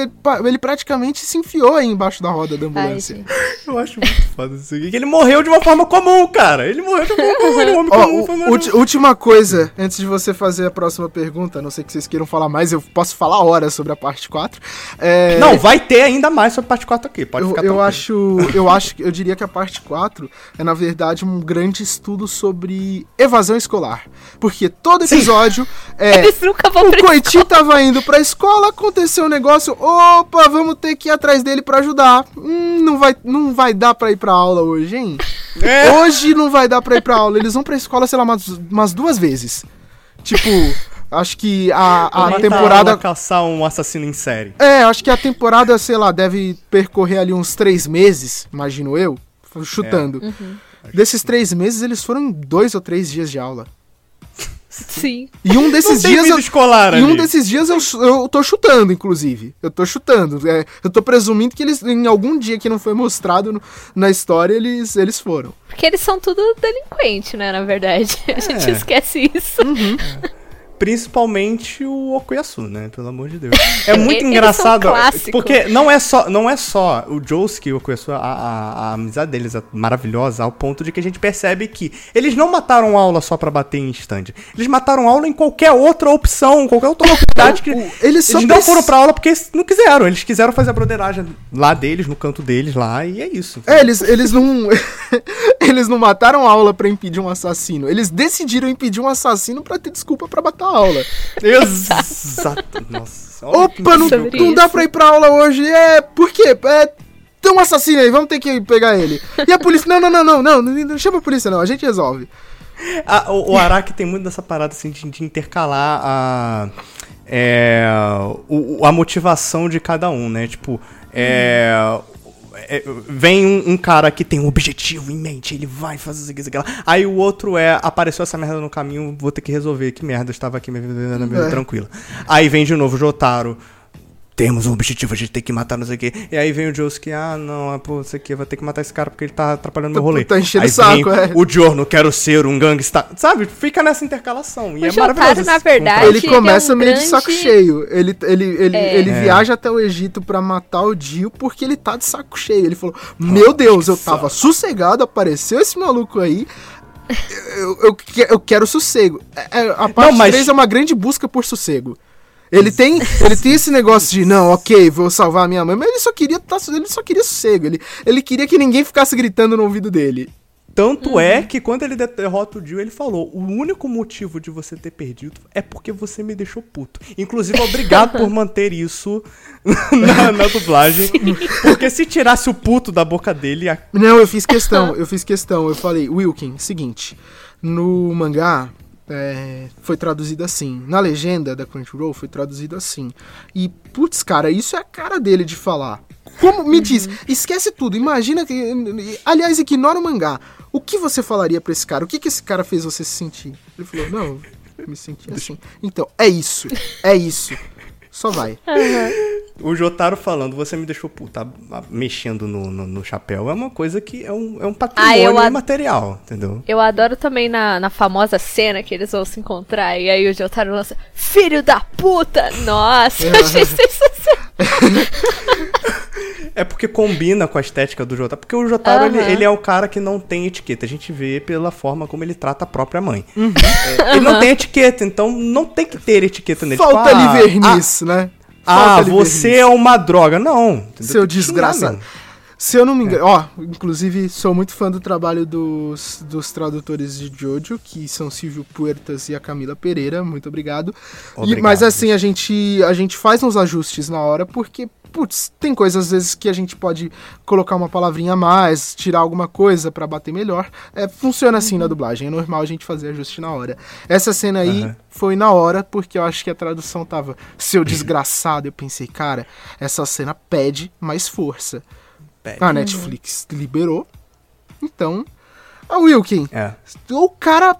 ele praticamente se enfiou aí embaixo da roda da Ai, ambulância. gente. Eu acho muito foda isso aqui. Que ele morreu de uma forma comum, cara. Ele morreu de uma forma comum. Ele é um homem Ó, comum, última coisa, antes de você fazer a próxima pergunta, a não sei que vocês queiram falar mais, eu posso falar horas sobre a parte 4. É, Não, vai ter ainda mais sobre parte 4 aqui. Pode eu, ficar eu tranquilo. acho, eu acho, eu diria que a parte 4 é na verdade um grande estudo sobre evasão escolar, porque todo episódio é Eles nunca vão Coiti tava indo pra escola, aconteceu um negócio, opa, vamos ter que ir atrás dele pra ajudar. Hum, não vai, não vai dar pra ir pra aula hoje, hein? É. Hoje não vai dar pra ir pra aula. Eles vão pra escola, sei lá, umas, umas duas vezes. Tipo, acho que a, a temporada. caçar um assassino em série. É, acho que a temporada, sei lá, deve percorrer ali uns três meses, imagino eu, chutando. Desses três meses, eles foram em dois ou três dias de aula. Sim. E um Não desses tem dias vida eu, escolar E um ali. desses dias eu, eu tô chutando, inclusive. Eu tô chutando. É, eu tô presumindo que eles, em algum dia que não foi mostrado no- na história, eles, eles foram. Porque eles são tudo delinquente, né, na verdade. A gente É. esquece isso. Principalmente o Okuyasu, né? Pelo amor de Deus. É muito engraçado. Porque não é só, não é só o Josuke e o Okuyasu, a, a, a amizade deles é maravilhosa, ao ponto de que a gente percebe que eles não mataram aula só pra bater em stand. Eles mataram aula em qualquer outra opção, qualquer outra oportunidade que. Eles só Eles não foram pra aula porque não quiseram. Eles quiseram fazer a broderagem lá deles, no canto deles lá, e é isso. É, eles, eles não. eles não mataram a aula pra impedir um assassino. Eles decidiram impedir um assassino pra ter desculpa pra matar a aula. Exato. Nossa. Opa, não, não dá pra ir pra aula hoje. É, por quê? É, tem um assassino aí, vamos ter que pegar ele. E a polícia, não, não, não, não, não, não, chama a polícia não, a gente resolve. Ah, o, o Araki tem muito dessa parada assim de, de intercalar a, é, o- a motivação de cada um, né? Tipo, é, é, vem um, um cara que tem um objetivo em mente, ele vai fazer isso aqui, isso aqui lá. Aí o outro é, apareceu essa merda no caminho, vou ter que resolver. Que merda, eu estava aqui na vida É. tranquila. Aí vem de novo o Jotaro. Temos um objetivo, a gente tem que matar não sei o quê. E aí vem o Josuke, ah, não, é pô, isso aqui, vai ter que matar esse cara porque ele tá atrapalhando meu rolê. tá enchendo aí o saco, é. o Giorno, quero ser um gangsta. Sabe? Fica nessa intercalação. E O é Jotaro, maravilhoso. na verdade, ele começa é um meio de grande- saco cheio. Ele, ele, ele, É. ele É. viaja até o Egito pra matar o Dio porque ele tá de saco cheio. Ele falou: Meu Deus, eu tava sossegado, apareceu esse maluco aí. Eu, eu, que- eu quero sossego. É, é, a parte mas- 3 é uma grande busca por sossego. Ele tem, ele tem esse negócio de, não, ok, vou salvar a minha mãe, mas ele só queria, tá, ele só queria sossego. Ele, ele queria que ninguém ficasse gritando no ouvido dele. Tanto Uhum. é que quando ele derrota o Dio, ele falou: o único motivo de você ter perdido é porque você me deixou puto. Inclusive, obrigado por manter isso na, na dublagem. Porque se tirasse o puto da boca dele, a- Não, eu fiz questão, eu fiz questão. Eu falei, Wilkin, seguinte, no mangá é, foi traduzido assim. Na legenda da Crunchyroll foi traduzido assim. E, putz, cara, isso é a cara dele de falar. Como, me diz, esquece tudo, imagina que... Aliás, ignora o mangá. O que você falaria pra esse cara? O que, que esse cara fez você se sentir? Ele falou, não, eu me senti assim. Então, é isso, é isso. Só vai. o Jotaro falando, você me deixou puto, tá, ah, mexendo no, no, no chapéu, é uma coisa que é um, é um patrimônio eu ad- imaterial, entendeu? Eu adoro também na, na famosa cena que eles vão se encontrar e aí o Jotaro lança Filho da puta! Nossa, eu achei sensacional. É porque combina com a estética do Jotaro. Porque o Jotaro, ele, Aham. ele é o cara que não tem etiqueta. A gente vê pela forma como ele trata a própria mãe. É, ele não tem etiqueta, então não tem que ter etiqueta nele. Falta Tipo, ah, ali verniz, né? ah, Ah, Falta você livre é uma droga. Não. entendeu? Seu desgraçado. Se eu não me engano, ó, inclusive sou muito fã do trabalho dos, dos tradutores de Jojo, que são Silvio Puertas e a Camila Pereira, muito obrigado. E- Obrigado. mas assim, a gente, a gente faz uns ajustes na hora, porque, putz, tem coisas às vezes que a gente pode colocar uma palavrinha a mais, tirar alguma coisa pra bater melhor. É, funciona assim na dublagem, é normal a gente fazer ajuste na hora. Essa cena aí Aham. foi na hora, porque eu acho que a tradução tava, seu desgraçado, eu pensei, cara, essa cena pede mais força. Pede. A Netflix liberou. Então, a Wilkin, É. o cara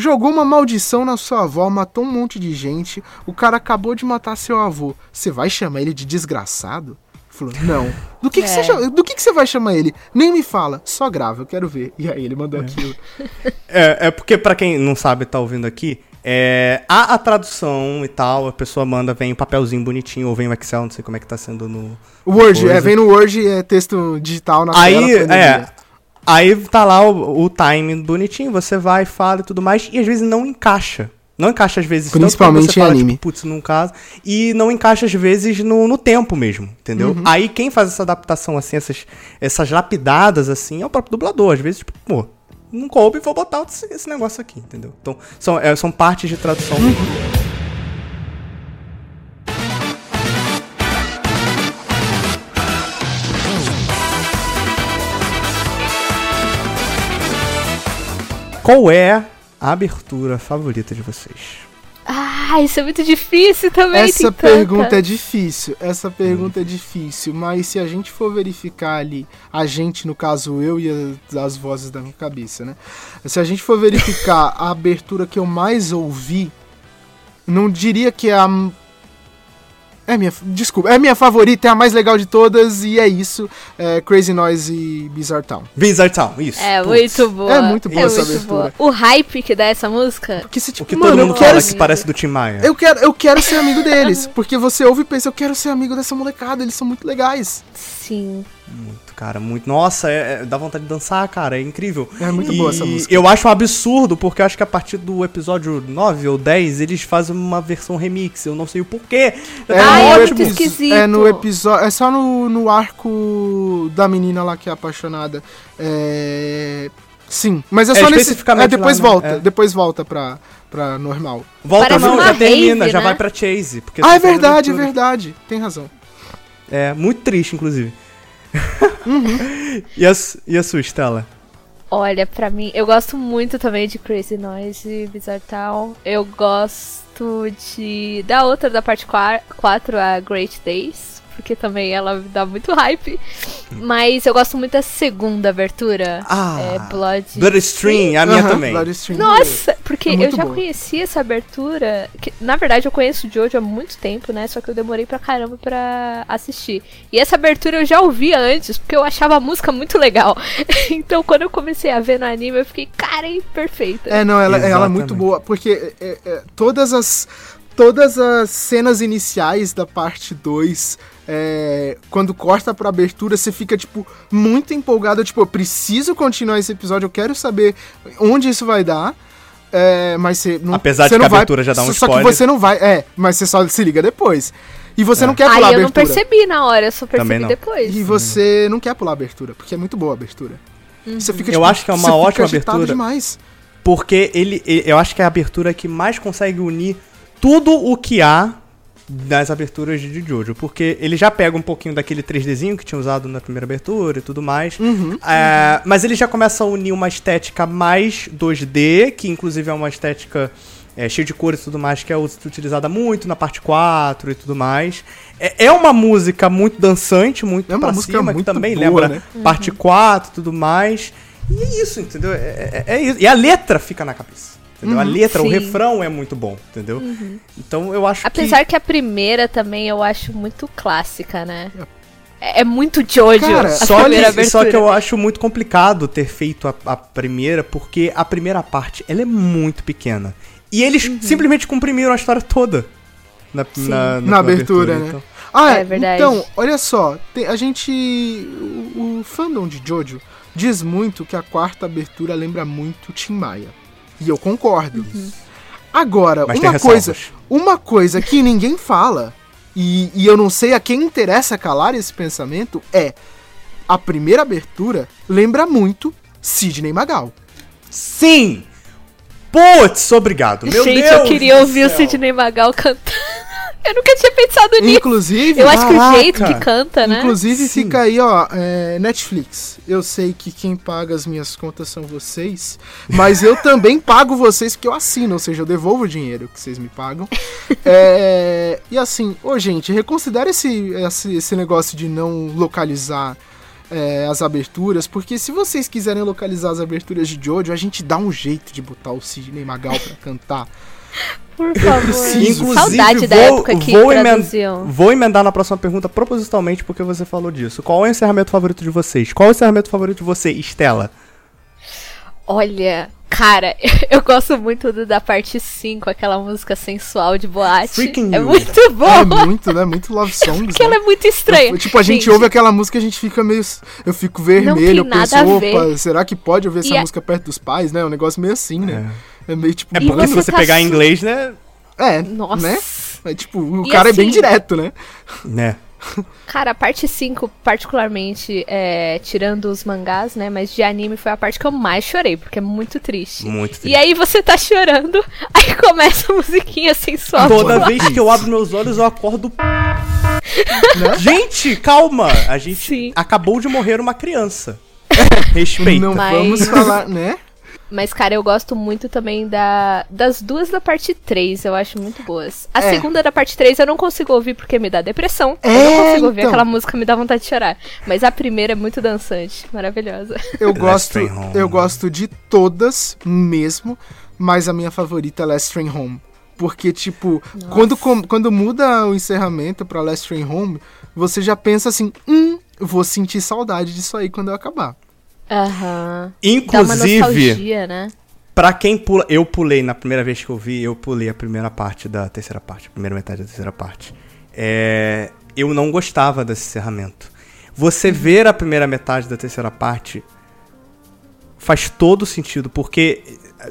jogou uma maldição na sua avó, matou um monte de gente. O cara acabou de matar seu avô. Você vai chamar ele de desgraçado? Falou, não. Do que, que, você, É. chama- do que, que você vai chamar ele? Nem me fala. Só grava, eu quero ver. E aí ele mandou aquilo. É, é porque, pra quem não sabe, tá ouvindo aqui, é, há a tradução e tal, a pessoa manda, vem um papelzinho bonitinho, ou vem o Excel, não sei como é que tá sendo no. O Word, é, vem no Word, é texto digital na Aí, tela. é. Aí tá lá o, o timing bonitinho, você vai, fala e tudo mais, e às vezes não encaixa. Não encaixa às vezes tanto Principalmente você em fala, anime. Tipo, Putz, não casa. E não encaixa às vezes no, no tempo mesmo, entendeu? Uhum. Aí quem faz essa adaptação, assim, essas, essas lapidadas, assim, é o próprio dublador. Às vezes, tipo, pô, não coube, vou botar esse, esse negócio aqui, entendeu? Então, são, é, são partes de tradução. Qual é a abertura favorita de vocês? Ah, isso é muito difícil também. Essa tem tanta. pergunta é difícil. Essa pergunta é difícil. Mas se a gente for verificar ali, a gente, no caso eu e as, as vozes da minha cabeça, né? Se a gente for verificar a abertura que eu mais ouvi, não diria que é a. É minha. Desculpa, é minha favorita, é a mais legal de todas, e é isso. É Crazy Noise e Bizarre Town. Bizarre Town, isso. É Putz. muito boa. É muito boa essa muito abertura. boa. O hype que dá essa música. Porque você, O tipo, que mano, todo mundo quero. fala que parece do Tim Maia. Eu quero, eu quero ser amigo deles. Porque você ouve e pensa, eu quero ser amigo dessa molecada, eles são muito legais. Sim. Muito, cara, muito. Nossa, é, é- dá vontade de dançar, cara, é incrível. É muito E boa essa música. Eu acho um absurdo, porque eu acho que a partir do episódio 9 ou 10 eles fazem uma versão remix. Eu não sei o porquê. É, Ah, é epi- muito esquisito. É no episódio. É só no, no arco da menina lá que é apaixonada. É. Sim, mas é É, só nesse. especificamente É, depois lá, né? volta. É. Depois volta pra, pra normal. Volta Parece não, já termina, rave, já né? vai pra Chase. Porque Ah, é a verdade, é verdade. Tem razão. É, muito triste, inclusive. Uhum. e, a, e a sua, Stella? Olha, pra mim, eu gosto muito também de Crazy Noise e Bizarre Town. Eu gosto de. Da outra, da parte 4, a Great Days. Porque também ela me dá muito hype. Mas eu gosto muito da segunda abertura. Ah, é Blood. Blood Stream, a minha Aham, também. Blood Stream. Nossa, porque É eu já boa. conhecia essa abertura. Que, na verdade, eu conheço o Jojo há muito tempo, né? Só que eu demorei pra caramba pra assistir. E essa abertura eu já ouvia antes, porque eu achava a música muito legal. então, quando eu comecei a ver no anime, eu fiquei, cara, é perfeita. É, não, ela, ela é muito boa, porque é, é, todas as todas as cenas iniciais da parte 2, é, quando corta pra abertura, você fica, tipo, muito empolgado, tipo, eu preciso continuar esse episódio, eu quero saber onde isso vai dar. É, mas você não Apesar você de que não a vai- abertura já dá um só, Só spoiler. que você não vai, é, mas você só se liga depois. E você não quer pular Aí a eu não abertura. percebi na hora, eu só Também percebi não. depois. E você não quer pular a abertura, porque é muito boa a abertura. Você fica, Eu tipo, acho que é uma ótima abertura. demais. Porque ele, ele- eu acho que é a abertura que mais consegue unir tudo o que há nas aberturas de Jojo. Porque ele já pega um pouquinho daquele 3Dzinho que tinha usado na primeira abertura e tudo mais. Uhum. É, Mas ele já começa a unir uma estética mais 2D, que inclusive é uma estética é, cheia de cores e tudo mais, que é utilizada muito na parte 4 e tudo mais. É, é uma música muito dançante, muito É uma pra música cima, muito que também boa, lembra né? parte 4 e tudo mais. E é isso, entendeu? É, é- é isso. E a letra fica na cabeça. Entendeu? a Uhum. letra, o Sim. refrão é muito bom, entendeu? Então eu acho Apesar que. que... a primeira também eu acho muito clássica, né? É, é muito Jojo Cara, a Só primeira que, só abertura. que eu acho muito complicado ter feito a, a primeira, porque a primeira parte ela é muito pequena. E eles Uhum. simplesmente comprimiram a história toda na, Sim. na, Na abertura, né? então. Ah, É verdade. então, olha só, tem- a gente. O, o fandom de Jojo diz muito que a quarta abertura lembra muito Tim Maia. E eu concordo. Uhum. Agora, Mas uma coisa, uma coisa que ninguém fala e, e eu não sei a quem interessa calar esse pensamento, é a primeira abertura lembra muito Sidney Magal. Sim! Putz, obrigado. Meu Gente, Deus eu queria ouvir céu. o Sidney Magal cantando. Eu nunca tinha pensado nisso. Inclusive, Eu acho que o Caraca. jeito que canta, né? Inclusive, Sim. fica aí, ó, é, Netflix. Eu sei que quem paga as minhas contas são vocês, mas eu também pago vocês porque eu assino, ou seja, eu devolvo o dinheiro que vocês me pagam. É, e assim, ô gente, reconsidere esse, esse, esse negócio de não localizar é, as aberturas, porque se vocês quiserem localizar as aberturas de Jojo, a gente dá um jeito de botar o Sidney Magal pra cantar. Por favor. preciso. Saudade da vou- época que vou emen- traduziam. Vou emendar na próxima pergunta propositalmente porque você falou disso. Qual é o encerramento favorito de vocês? Qual é o encerramento favorito de você, Estela? Olha, cara, eu gosto muito do- da parte 5, aquela música sensual de boate. Freaking é You. muito É bom. muito, né? Muito love songs. Porque ela né? é muito estranha. Eu- tipo, a gente, ouve aquela música e a gente fica meio. Eu fico vermelho, eu nada penso, a opa, será que pode ouvir essa E música perto dos pais, né? É um negócio meio assim, né? É, meio tipo. É E porque se você tá pegar em su- inglês, né? É, Nossa. né? É tipo, o E cara é bem assim- direto, né? Né. Cara, a parte 5, particularmente, é, tirando os mangás, né? Mas de anime foi a parte que eu mais chorei, porque é muito triste. Muito E triste. aí você tá chorando, aí começa a musiquinha sensual. Toda de vez que eu abro meus olhos, eu acordo. Né? Gente, calma! A gente Sim. acabou de morrer uma criança. Respeita. Não Mas- vamos falar, né? Mas, cara, eu gosto muito também da, das duas da parte 3, eu acho muito boas. A É. segunda da parte 3 eu não consigo ouvir porque me dá depressão. eu É, não consigo ouvir então. aquela música, me dá vontade de chorar. Mas a primeira é muito dançante, maravilhosa. Eu gosto, eu gosto de todas mesmo, mas a minha favorita é Last Train Home. Porque, tipo, quando, quando muda o encerramento pra Last Train Home, você já pensa assim, hum, vou sentir saudade disso aí quando eu acabar. Uma Inclusive, né? pra quem pula. Eu pulei na primeira vez que eu vi, eu pulei a primeira parte da terceira parte. A primeira metade da terceira parte. É, eu não gostava desse encerramento. Você ver a primeira metade da terceira parte faz todo sentido, porque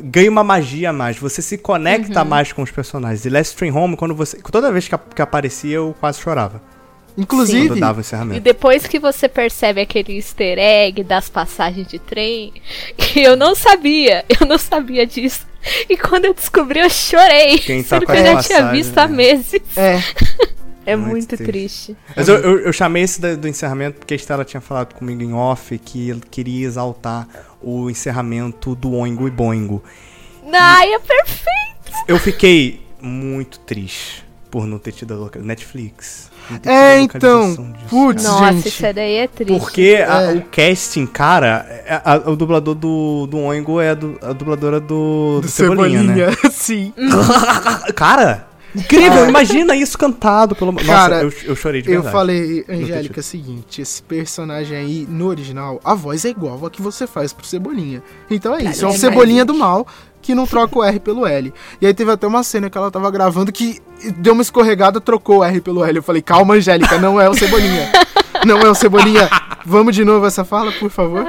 ganha uma magia a mais. Você se conecta mais com os personagens. E Last Train Home, quando você. Toda vez que, que aparecia, eu quase chorava. Inclusive, E depois que você percebe aquele easter egg das passagens de trem, que eu não sabia, eu não sabia disso. E quando eu descobri, eu chorei. Quem tá sendo com que eu já tinha visto há né? meses. é, É Muito muito, triste. triste. Mas eu, eu, eu chamei esse do encerramento porque a Estela tinha falado comigo em off que ele queria exaltar o encerramento do Oingo e Boingo. Ai, é perfeito. Eu fiquei muito triste por não ter tido a Netflix. É a então, putz, Nossa, gente. isso daí é triste. Porque a- É. o casting, cara, é- a- o dublador do, do Oingo é a, du- a dubladora do, do, Do Cebolinha, né? sim. Cara, incrível, imagina isso cantado pelo... Nossa, Cara, eu, eu chorei de Eu verdade. falei, ter Angélica, tido. o seguinte, esse personagem aí, no original, a voz é igual a que você faz pro Cebolinha. Então é isso, é um é Cebolinha do mal que não troca o R pelo L. E aí teve até uma cena que ela tava gravando que deu uma escorregada, trocou o R pelo L. Eu falei, calma, Angélica, não é o Cebolinha. não é o Cebolinha. Vamos de novo essa fala, por favor?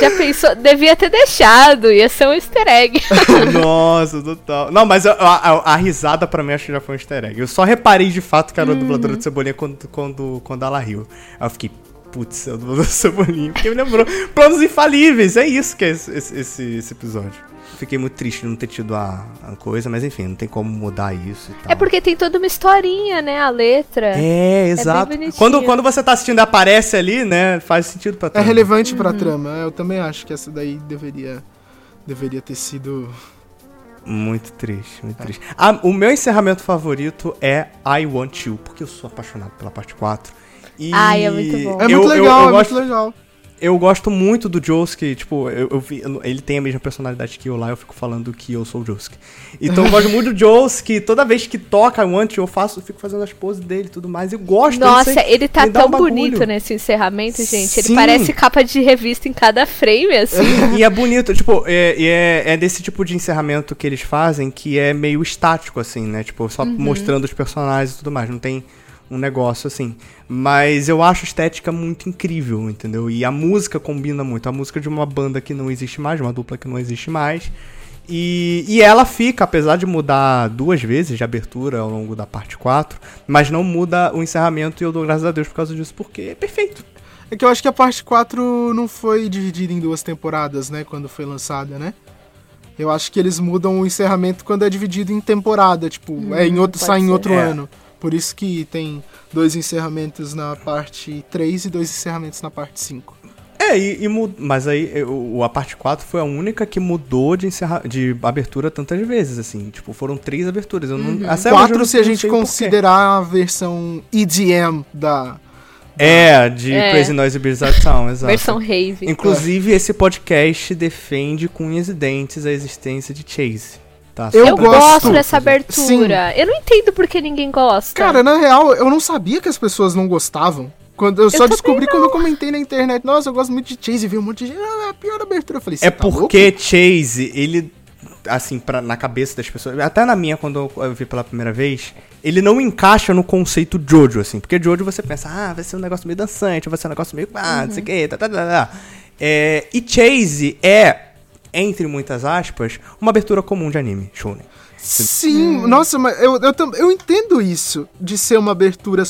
Já pensou? Devia ter deixado, ia ser um easter egg. Nossa, total. Não, mas a, a- a risada pra mim acho que já foi um easter egg. Eu só reparei de fato que era o dublador de Cebolinha quando, quando, quando ela riu. Aí eu fiquei, putz, é o dublador de Cebolinha. Porque me lembrou. Planos infalíveis, é isso que é esse, esse, esse episódio. Fiquei muito triste de não ter tido a, a coisa, mas enfim, não tem como mudar isso e tal. É porque tem toda uma historinha, né? A letra. É, exato. bonitinho. quando, quando você tá assistindo aparece ali, né, faz sentido pra É trama. relevante pra trama. Eu também acho que essa daí deveria, deveria ter sido... Muito triste, muito triste. Ah, o meu encerramento favorito é I Want You, porque eu sou apaixonado pela parte 4. E Ai, é muito bom. É eu- muito eu- legal, eu é gosto, muito legal. Eu gosto muito do Josuke, tipo, eu, eu vi, ele tem a mesma personalidade que eu lá, eu fico falando que eu sou o Josuke. Então eu gosto muito do Josuke, toda vez que toca Want You, eu faço, eu fico fazendo as poses dele e tudo mais, eu gosto. Nossa, sei, ele tá tão um bonito nesse encerramento, gente. Ele Sim. parece capa de revista em cada frame, assim. E é bonito, tipo, é, é, é desse tipo de encerramento que eles fazem que é meio estático, assim, né? Tipo, só mostrando os personagens e tudo mais. Não tem um negócio assim. Mas eu acho a estética muito incrível, entendeu? E a música combina muito. A música de uma banda que não existe mais, de uma dupla que não existe mais. E, e ela fica, apesar de mudar duas vezes de abertura ao longo da parte 4, mas não muda o encerramento e eu dou graças a Deus por causa disso, porque é perfeito. É que eu acho que a parte 4 não foi dividida em duas temporadas, né? Quando foi lançada, né? Eu acho que eles mudam o encerramento quando é dividido em temporada, tipo, é em outro, pode sai em ser. outro É. ano. Por isso que tem dois encerramentos na parte 3 e dois encerramentos na parte 5. É, e, e mas aí eu- a parte 4 foi a única que mudou de, encerra, de abertura tantas vezes, assim. Tipo, foram três aberturas. Eu não, Uhum. até hoje eu 4 não- se a gente considerar a versão EDM da. É, de É. Crazy Noise Bizarre Town, exato. Versão rave. Inclusive, esse podcast defende com unhas e dentes a existência de Chase. Tá? Eu Eu Só gosto. gosto dessa abertura. Eu não entendo por que ninguém gosta. Cara, na real, eu não sabia que as pessoas não gostavam. Quando eu só também descobri quando eu comentei na internet. Nossa, eu gosto muito de Chase. E veio um monte de gente. Ah, é a pior abertura. Eu falei, É "Cê tá porque Chase, ele, assim, pra, na cabeça das pessoas, até na minha, quando eu, eu vi pela primeira vez, ele não encaixa no conceito Jojo, assim. Porque Jojo você pensa, ah, vai ser um negócio meio dançante, vai ser um negócio meio, ah, não sei o que, tá, tá, tá, tá. É, e Chase é, entre muitas aspas, uma abertura comum de anime, shounen. Sim, nossa, mas eu, eu, eu entendo isso de ser uma abertura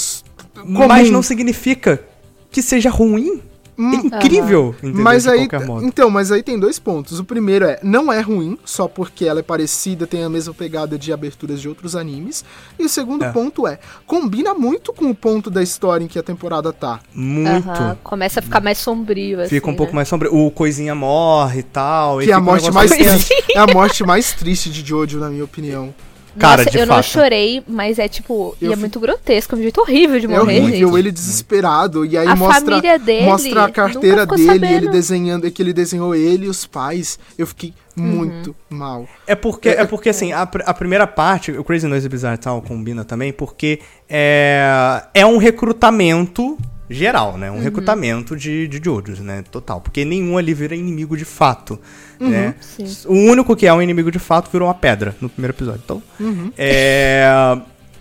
comum. Mas não significa que seja ruim. Hum, incrível, entendeu? Mas de aí, qualquer modo. então, mas aí tem dois pontos. O primeiro é, não é ruim, só porque ela é parecida, tem a mesma pegada de aberturas de outros animes. E o segundo É. ponto é, combina muito com o ponto da história em que a temporada tá. Muito. Começa a ficar mais sombrio, assim. Fica um pouco né? mais sombrio. O Coisinha morre e tal. e Que é a fica um morte negócio mais triste. É a morte mais triste de Jojo, na minha opinião. Cara, Nossa, de eu não chorei, mas é tipo. Eu e é fi- muito grotesco, é um jeito horrível de É morrer, horrível, gente. ele desesperado. E aí A mostra, família dele mostra a carteira nunca ficou dele, sabendo. ele desenhando, que ele desenhou ele e os pais. Eu fiquei Uhum. muito mal. É porque, é porque assim, a, pr- a primeira parte, o Crazy Noise e Bizarre Town combina também, porque é, é um recrutamento geral, né? Um Uhum. recrutamento de, de Jojos, né? Total. Porque nenhum ali vira inimigo de fato, Uhum, né? sim. O único que é um inimigo de fato virou uma pedra no primeiro episódio. Então, Uhum. é...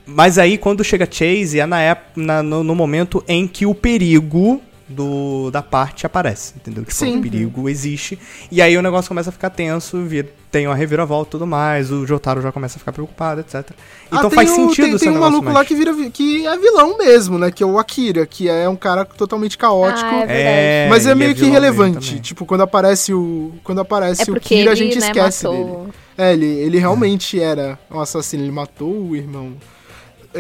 Mas aí, quando chega Chase, é na ép- na- no, no momento em que o perigo do, da parte aparece, entendeu? Tipo, Sim. o perigo existe. E aí o negócio começa a ficar tenso, vir, tem uma reviravolta e tudo mais, o Jotaro já começa a ficar preocupado, etc. Então Ah, faz o- sentido Tem, esse tem um maluco mais. lá que, vira, vi- que é vilão mesmo, né? Que é o Akira, que é um cara totalmente caótico. Ah, é verdade. É, mas é ele meio que vilão mesmo irrelevante. Tipo, quando aparece o. Quando aparece É o Kira, ele, a gente né, esquece matou. dele. É, ele, ele realmente era um assassino, ele matou o irmão.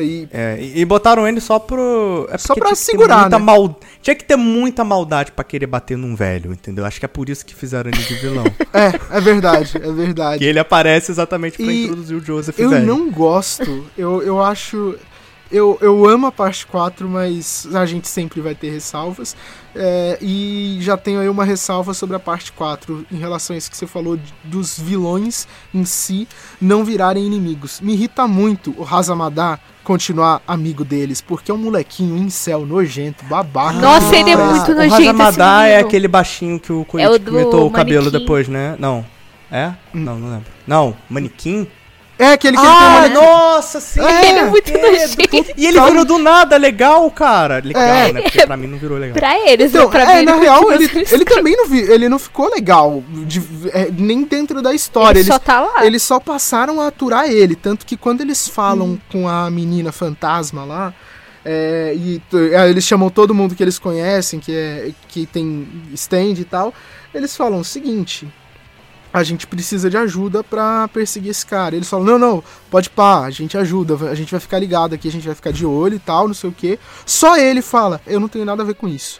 E, É, e, e botaram ele só pro. É Só pra segurar, muita né? mal- Tinha que ter muita maldade pra querer bater num velho, entendeu? Acho que é por isso que fizeram ele de vilão. é, é verdade, é verdade. que ele aparece exatamente pra E introduzir o Joseph Eu velho. não gosto. Eu, eu acho. Eu, eu amo a parte 4, mas a gente sempre vai ter ressalvas. É, e já tenho aí uma ressalva sobre a parte 4 em relação a isso que você falou de- dos vilões em si não virarem inimigos. Me irrita muito o Hazamada continuar amigo deles, porque é um molequinho incel, nojento, babaca. Nossa, ele é muito o nojento, esse Hazamada é aquele baixinho que o É o Koichi do comentou o cabelo manequim. depois, né? Não. É? Hum. Não, não lembro. Não, manequim? É aquele que ele tem Ah, uma... nossa, sim! É, Ele é muito É, nojento. E ele virou do nada, legal, cara. Legal, É. né? Porque pra mim não virou legal. Pra eles, Então, né? Pra é, mim, na ele real, ele, ele também não, vi, ele não ficou legal, de- é, nem dentro da história. Ele Eles, só tá lá. eles só passaram a aturar ele, tanto que quando eles falam Uhum. com a menina fantasma lá, é, e t- é, eles chamam todo mundo que eles conhecem, que, é, que tem stand e tal, eles falam o seguinte... A gente precisa de ajuda pra perseguir esse cara. Eles falam: não, não, pode pá, a gente ajuda, a gente vai ficar ligado aqui, a gente vai ficar de olho e tal, não sei o quê. Só ele fala: eu não tenho nada a ver com isso.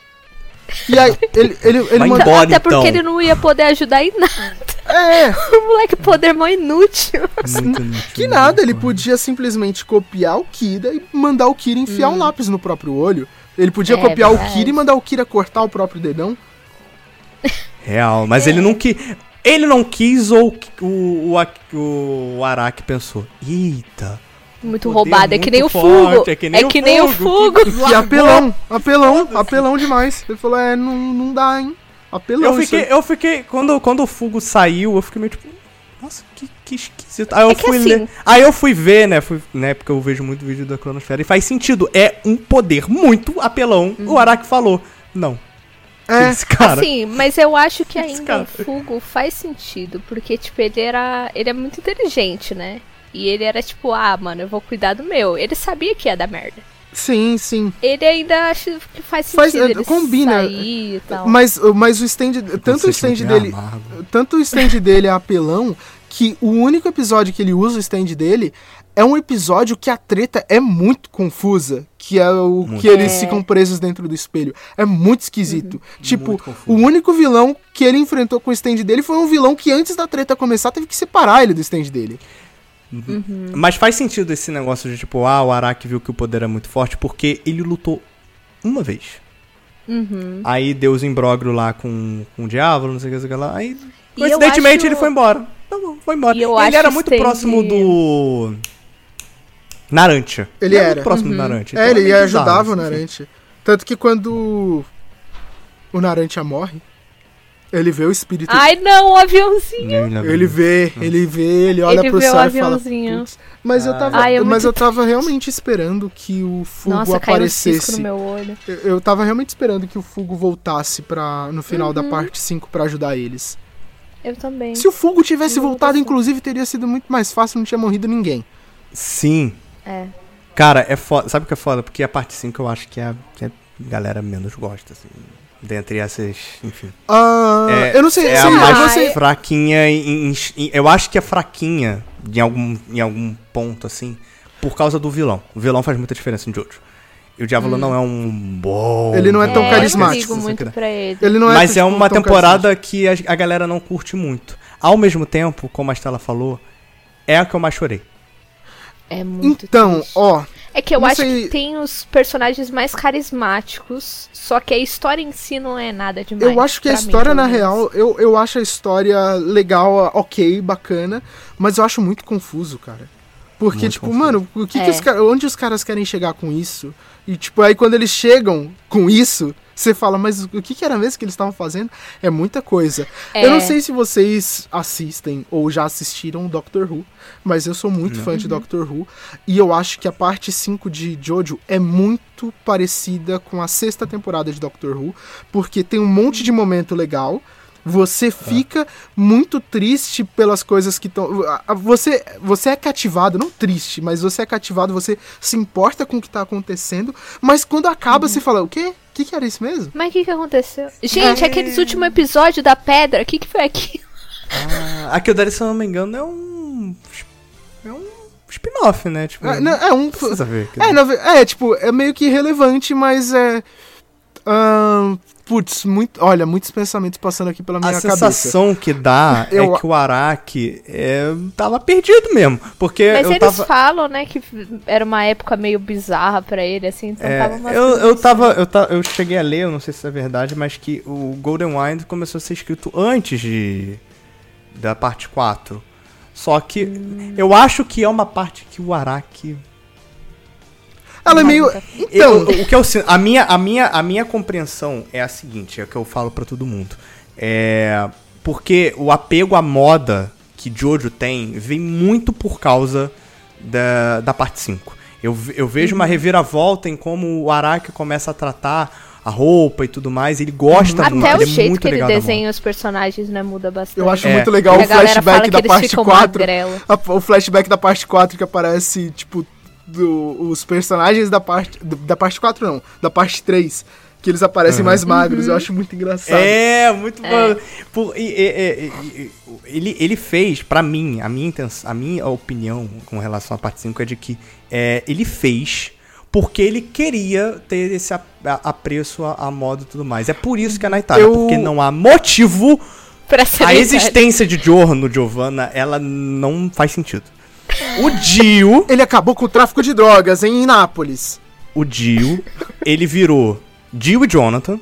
E aí, ele, ele, ele manda. embora, Até porque então. ele não ia poder ajudar em nada. É, O moleque poder mó inútil. Muito inútil, que nada, ele podia simplesmente copiar o Kira e mandar o Kira enfiar um lápis no próprio olho. Ele podia É, copiar verdade. o Kira e mandar o Kira cortar o próprio dedão. Real, mas ele não quis. Ele não quis ou o, o, o Araki pensou: Eita. Muito roubado. É que nem o Fugo. é que nem o que nem o Fugo, Fugo. E apelão, apelão, apelão demais. Ele falou: é, não, não dá, hein? Apelão Eu isso fiquei, aí. eu fiquei. Quando, quando o Fugo saiu, eu fiquei meio tipo. Nossa, que, que esquisito. Aí eu É que fui assim- ler. Aí eu fui ver, né? Fui, né? Porque eu vejo muito vídeo da Cronosfera. E faz sentido. É um poder muito apelão. Uhum. O Araki falou. Não. É, Esse cara. Assim, mas eu acho que ainda o Fugo faz sentido, porque, tipo, ele era. Ele é muito inteligente, né? E ele era tipo, ah, mano, eu vou cuidar do meu. Ele sabia que ia dar merda. sim, sim. Ele ainda acho que faz Faz- sentido. é, ele combina. Sair e tal. Mas, mas o stand. Tanto o stand dele. amargo. Tanto o stand dele é apelão que o único episódio que ele usa o stand dele é um episódio que a treta é muito confusa. Que é o Muito. que eles É. ficam presos dentro do espelho. É muito esquisito. Tipo, Muito o único vilão que ele enfrentou com o stand dele foi um vilão que antes da treta começar teve que separar ele do stand dele. Mas faz sentido esse negócio de tipo, ah, o Araki viu que o poder é muito forte porque ele lutou uma vez. Uhum. Aí deu os imbróglio lá com, com o diabo, não sei o que, não sei o que lá. Aí, E coincidentemente, acho- ele foi embora. Tá bom, foi embora. E eu ele acho era muito stand- próximo do. Narantia. Ele era. muito próximo do Uhum. Narantia. é, então ele meio ajudava bizarro, o assim. Narantia. Tanto que quando o Narantia morre, ele vê o espírito Ai, não, o aviãozinho. Ele vê, ele vê, ele olha Ele pro vê o céu e fala. Mas eu tava, Ai, é mas muito eu tava realmente esperando que o Fugo Nossa, caiu um cisco aparecesse. no meu olho. Eu, eu tava realmente esperando que o Fugo voltasse para no final Uhum. da parte 5 pra ajudar eles. Eu também. Se o Fugo tivesse voltado, inclusive, teria sido muito mais fácil, não tinha morrido ninguém. Sim. É. Cara, é foda. Sabe o que é foda? Porque a parte 5 eu acho que é a, que a galera menos gosta, assim. Dentre essas, enfim. Ah, É- eu não sei, É sei a mais fraquinha em, em- em- Eu acho que é fraquinha em algum, em algum ponto, assim, por causa do vilão. O vilão faz muita diferença em Jojo. E o Diávolo não é um bom. Ele não é tão é, carismático, Eu não ligo muito pra ele. ele não é Mas é uma tão temporada que a, a galera não curte muito. Ao mesmo tempo, como a Estela falou, é a que eu mais chorei. É muito Então, triste. ó, É que eu acho sei- que tem os personagens mais carismáticos, só que a história em si não é nada demais. eu acho que a mim, história, pelo na real, eu, eu acho a história legal, ok, bacana, mas eu acho muito confuso, cara. Porque, Muito tipo, confuso. mano, o que que É. os ca- onde os caras querem chegar com isso? E, tipo, aí quando eles chegam com isso, você fala, mas o que, que era mesmo que eles estavam fazendo? É muita coisa. É. Eu não sei se vocês assistem ou já assistiram Doctor Who, mas eu sou muito fã Uhum. de Doctor Who e eu acho que a parte 5 de Jojo é muito parecida com a sexta temporada de Doctor Who, porque tem um monte de momento legal. Você fica muito triste pelas coisas que estão. Você, você é cativado, não triste, mas você é cativado, você se importa com o que tá acontecendo, mas quando acaba Uhum. você fala: o quê? O que, que era isso mesmo? Mas o que, que aconteceu? Gente, É. aqueles últimos episódios da pedra, o que, que foi aquilo? Ah, aqui o dali, se eu não me engano, é um. É um spin-off, né? Tipo, É, não, é um. precisa ver. É, é, tipo, é meio que irrelevante, mas é. Ahn, putz, muito, olha, muitos pensamentos passando aqui pela minha A cabeça. sensação que dá Eu- é que o Araki é, tava perdido mesmo. Porque Mas eu eles tava. falam, né, que era uma época meio bizarra pra ele, assim, então É, tava eu, eu assim. tava. Eu, ta- eu cheguei a ler, eu não sei se é verdade, mas que o Golden Wind começou a ser escrito antes de. da parte 4. Só que Hum. eu acho que é uma parte que o Araki. Ela é meio. Então, Eu- o que eu sin- a minha a minha a minha compreensão é a seguinte, é o que eu falo pra todo mundo. É porque o apego à moda que Jojo tem vem muito por causa da, da parte 5. Eu, eu vejo Uhum. uma reviravolta em como o Araki começa a tratar a roupa e tudo mais, ele gosta muito, Até o ele é jeito muito que ele desenha os personagens, né, muda bastante. eu acho É. muito legal E o flashback da parte ficam 4. magrelo. a- o flashback da parte 4 que aparece, tipo, do- os personagens da parte. do- da parte 4 não, da parte 3. Que eles aparecem mais magros, eu acho muito engraçado. É, muito É. bom. Por- e- e- e- ele, ele fez, pra mim, a minha, intenção, a minha opinião com relação à parte 5 é de que é, ele fez porque ele queria ter esse a- a- apreço à, à moda e tudo mais. É por isso que é na Itália, Eu- porque não há motivo. Pra ser A existência de Giorno, Giovanna, ela não faz sentido. O Dio, Ele acabou com o tráfico de drogas em Nápoles. o Dio, ele virou Dio e Jonathan.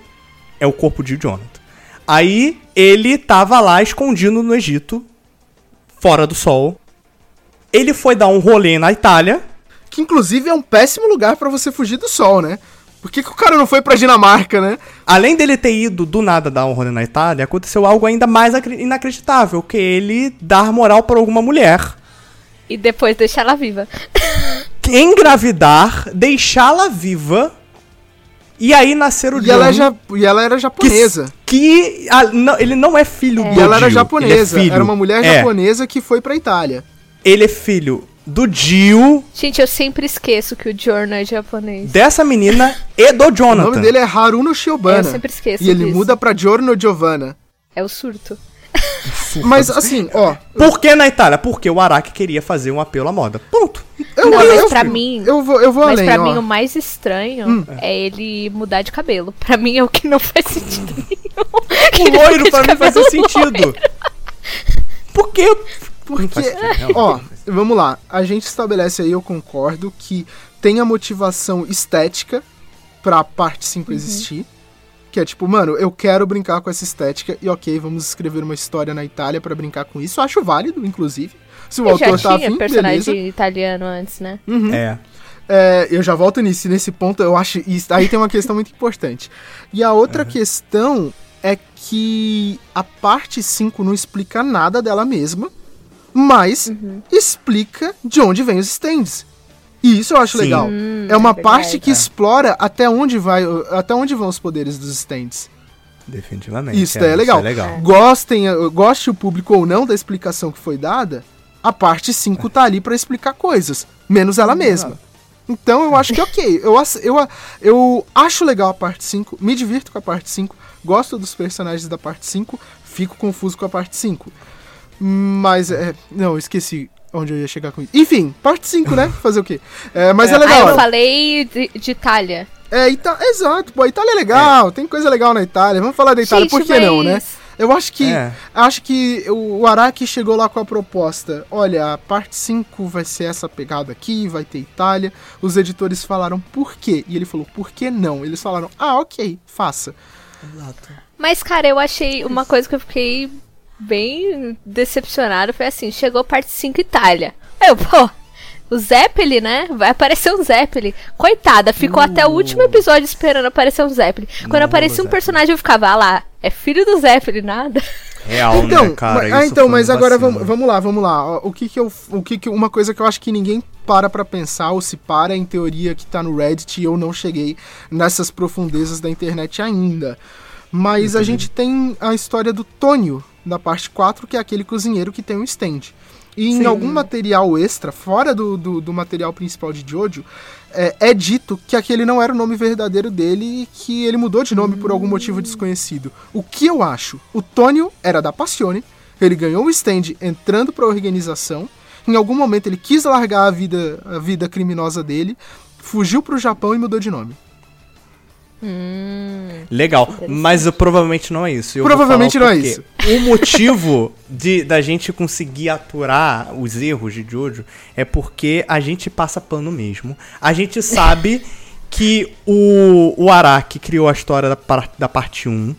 É o corpo Dio e Jonathan. Aí ele tava lá escondido no Egito, fora do sol. Ele foi dar um rolê na Itália. Que inclusive é um péssimo lugar pra você fugir do sol, né? Por que, que o cara não foi pra Dinamarca, né? Além dele ter ido do nada dar um rolê na Itália, aconteceu algo ainda mais acre- inacreditável, que ele dar moral pra alguma mulher, E depois deixar ela viva. engravidar, deixá-la viva E aí nasceram o E ela, é ja- e ela era que, japonesa. que ah, não, ele não é filho do E ela era Dio, japonesa. é. Era uma mulher É, japonesa que foi pra Itália. Ele é filho do Dio, Gente, eu sempre esqueço que o Giorno é japonês. dessa menina e do O Jonathan. nome dele é Haruno Shiobana. Eu sempre esqueço E ele disso. muda pra Giorno Giovanna. É o surto. Mas assim, ó. Por que na Itália? Porque o Araki queria fazer um apelo à moda. Ponto. Eu, Não, mas eu- pra mim- Eu vou, eu vou Mas além, pra ó. mim o mais estranho é ele mudar de cabelo. Pra mim é o que não faz sentido nenhum. O loiro pra mim fazia sentido. Por quê? Não Porque, faz sentido, ó, vamos lá. A gente estabelece aí, eu concordo, que tem a motivação estética pra parte 5 Uhum. existir. Que é tipo, mano, eu quero brincar com essa estética e ok, vamos escrever uma história na Itália pra brincar com isso. Eu acho válido, inclusive. Se o Eu já autor tá tinha afim, personagem beleza. italiano antes, né? É. É, eu já volto nisso, nesse ponto, eu acho. Isso, aí tem uma questão muito importante. E a outra questão é que a parte 5 não explica nada dela mesma, mas Uhum. explica de onde vem os stands. E isso eu acho Sim. legal. Hum, é uma é parte verdade. que explora até onde vai, até onde vão os poderes dos stands. Definitivamente. Isso daí é legal. Isso é legal. Gostem, eh, goste o público ou não da explicação que foi dada, a parte 5 tá ali pra explicar coisas, menos ela mesma. Então eu acho que ok. Eu, eu, eu acho legal a parte 5, me divirto com a parte 5, gosto dos personagens da parte 5, fico confuso com a parte 5. Mas, é, não, eu esqueci onde eu ia chegar com isso. Enfim, parte 5, né? Fazer o quê? É, mas é, Aí legal. eu falei de, de Itália. É, Ita exato, pô, a Itália é legal, tem coisa legal na Itália. Vamos falar da Itália, Gente, por que não, né? mas- Eu acho que É. acho que o o Araki chegou lá com a proposta. Olha, a parte 5 vai ser essa pegada aqui, vai ter Itália. Os editores falaram por quê? E ele falou, por que não? Eles falaram, ah, ok, faça. Mas, cara, eu achei uma coisa que eu fiquei bem decepcionada. Foi assim, chegou parte 5 Itália. Aí Eu, pô, o Zeppelin, né? Vai aparecer um Zeppelin. Coitada, ficou até o último episódio esperando aparecer um Zeppelin. Quando Não, aparecia um personagem, eu ficava, ah lá, é filho do Zeppelin, nada. Real, então, né, cara? ma- ah, então, mas um agora vamos, vamos lá, vamos lá. O que que eu, o que que uma coisa que eu acho que ninguém para pra pensar ou se para em teoria que tá no Reddit e eu não cheguei nessas profundezas da internet ainda. Mas a gente tem a história do Tônio da parte 4, que é aquele cozinheiro que tem um stand. E em Sim. algum material extra, fora do, do, do material principal de Jojo, é, é dito que aquele não era o nome verdadeiro dele e que ele mudou de nome por algum motivo desconhecido. O que eu acho? O Tônio era da Passione, ele ganhou um stand entrando pra organização, em algum momento ele quis largar a vida, a vida criminosa dele, fugiu pro Japão e mudou de nome. Legal, mas uh, provavelmente não é isso. Eu Provavelmente não é isso. O motivo de da gente conseguir aturar os erros de Jojo é porque a gente passa pano mesmo. A gente sabe que o, o Araki criou a história da, da parte 1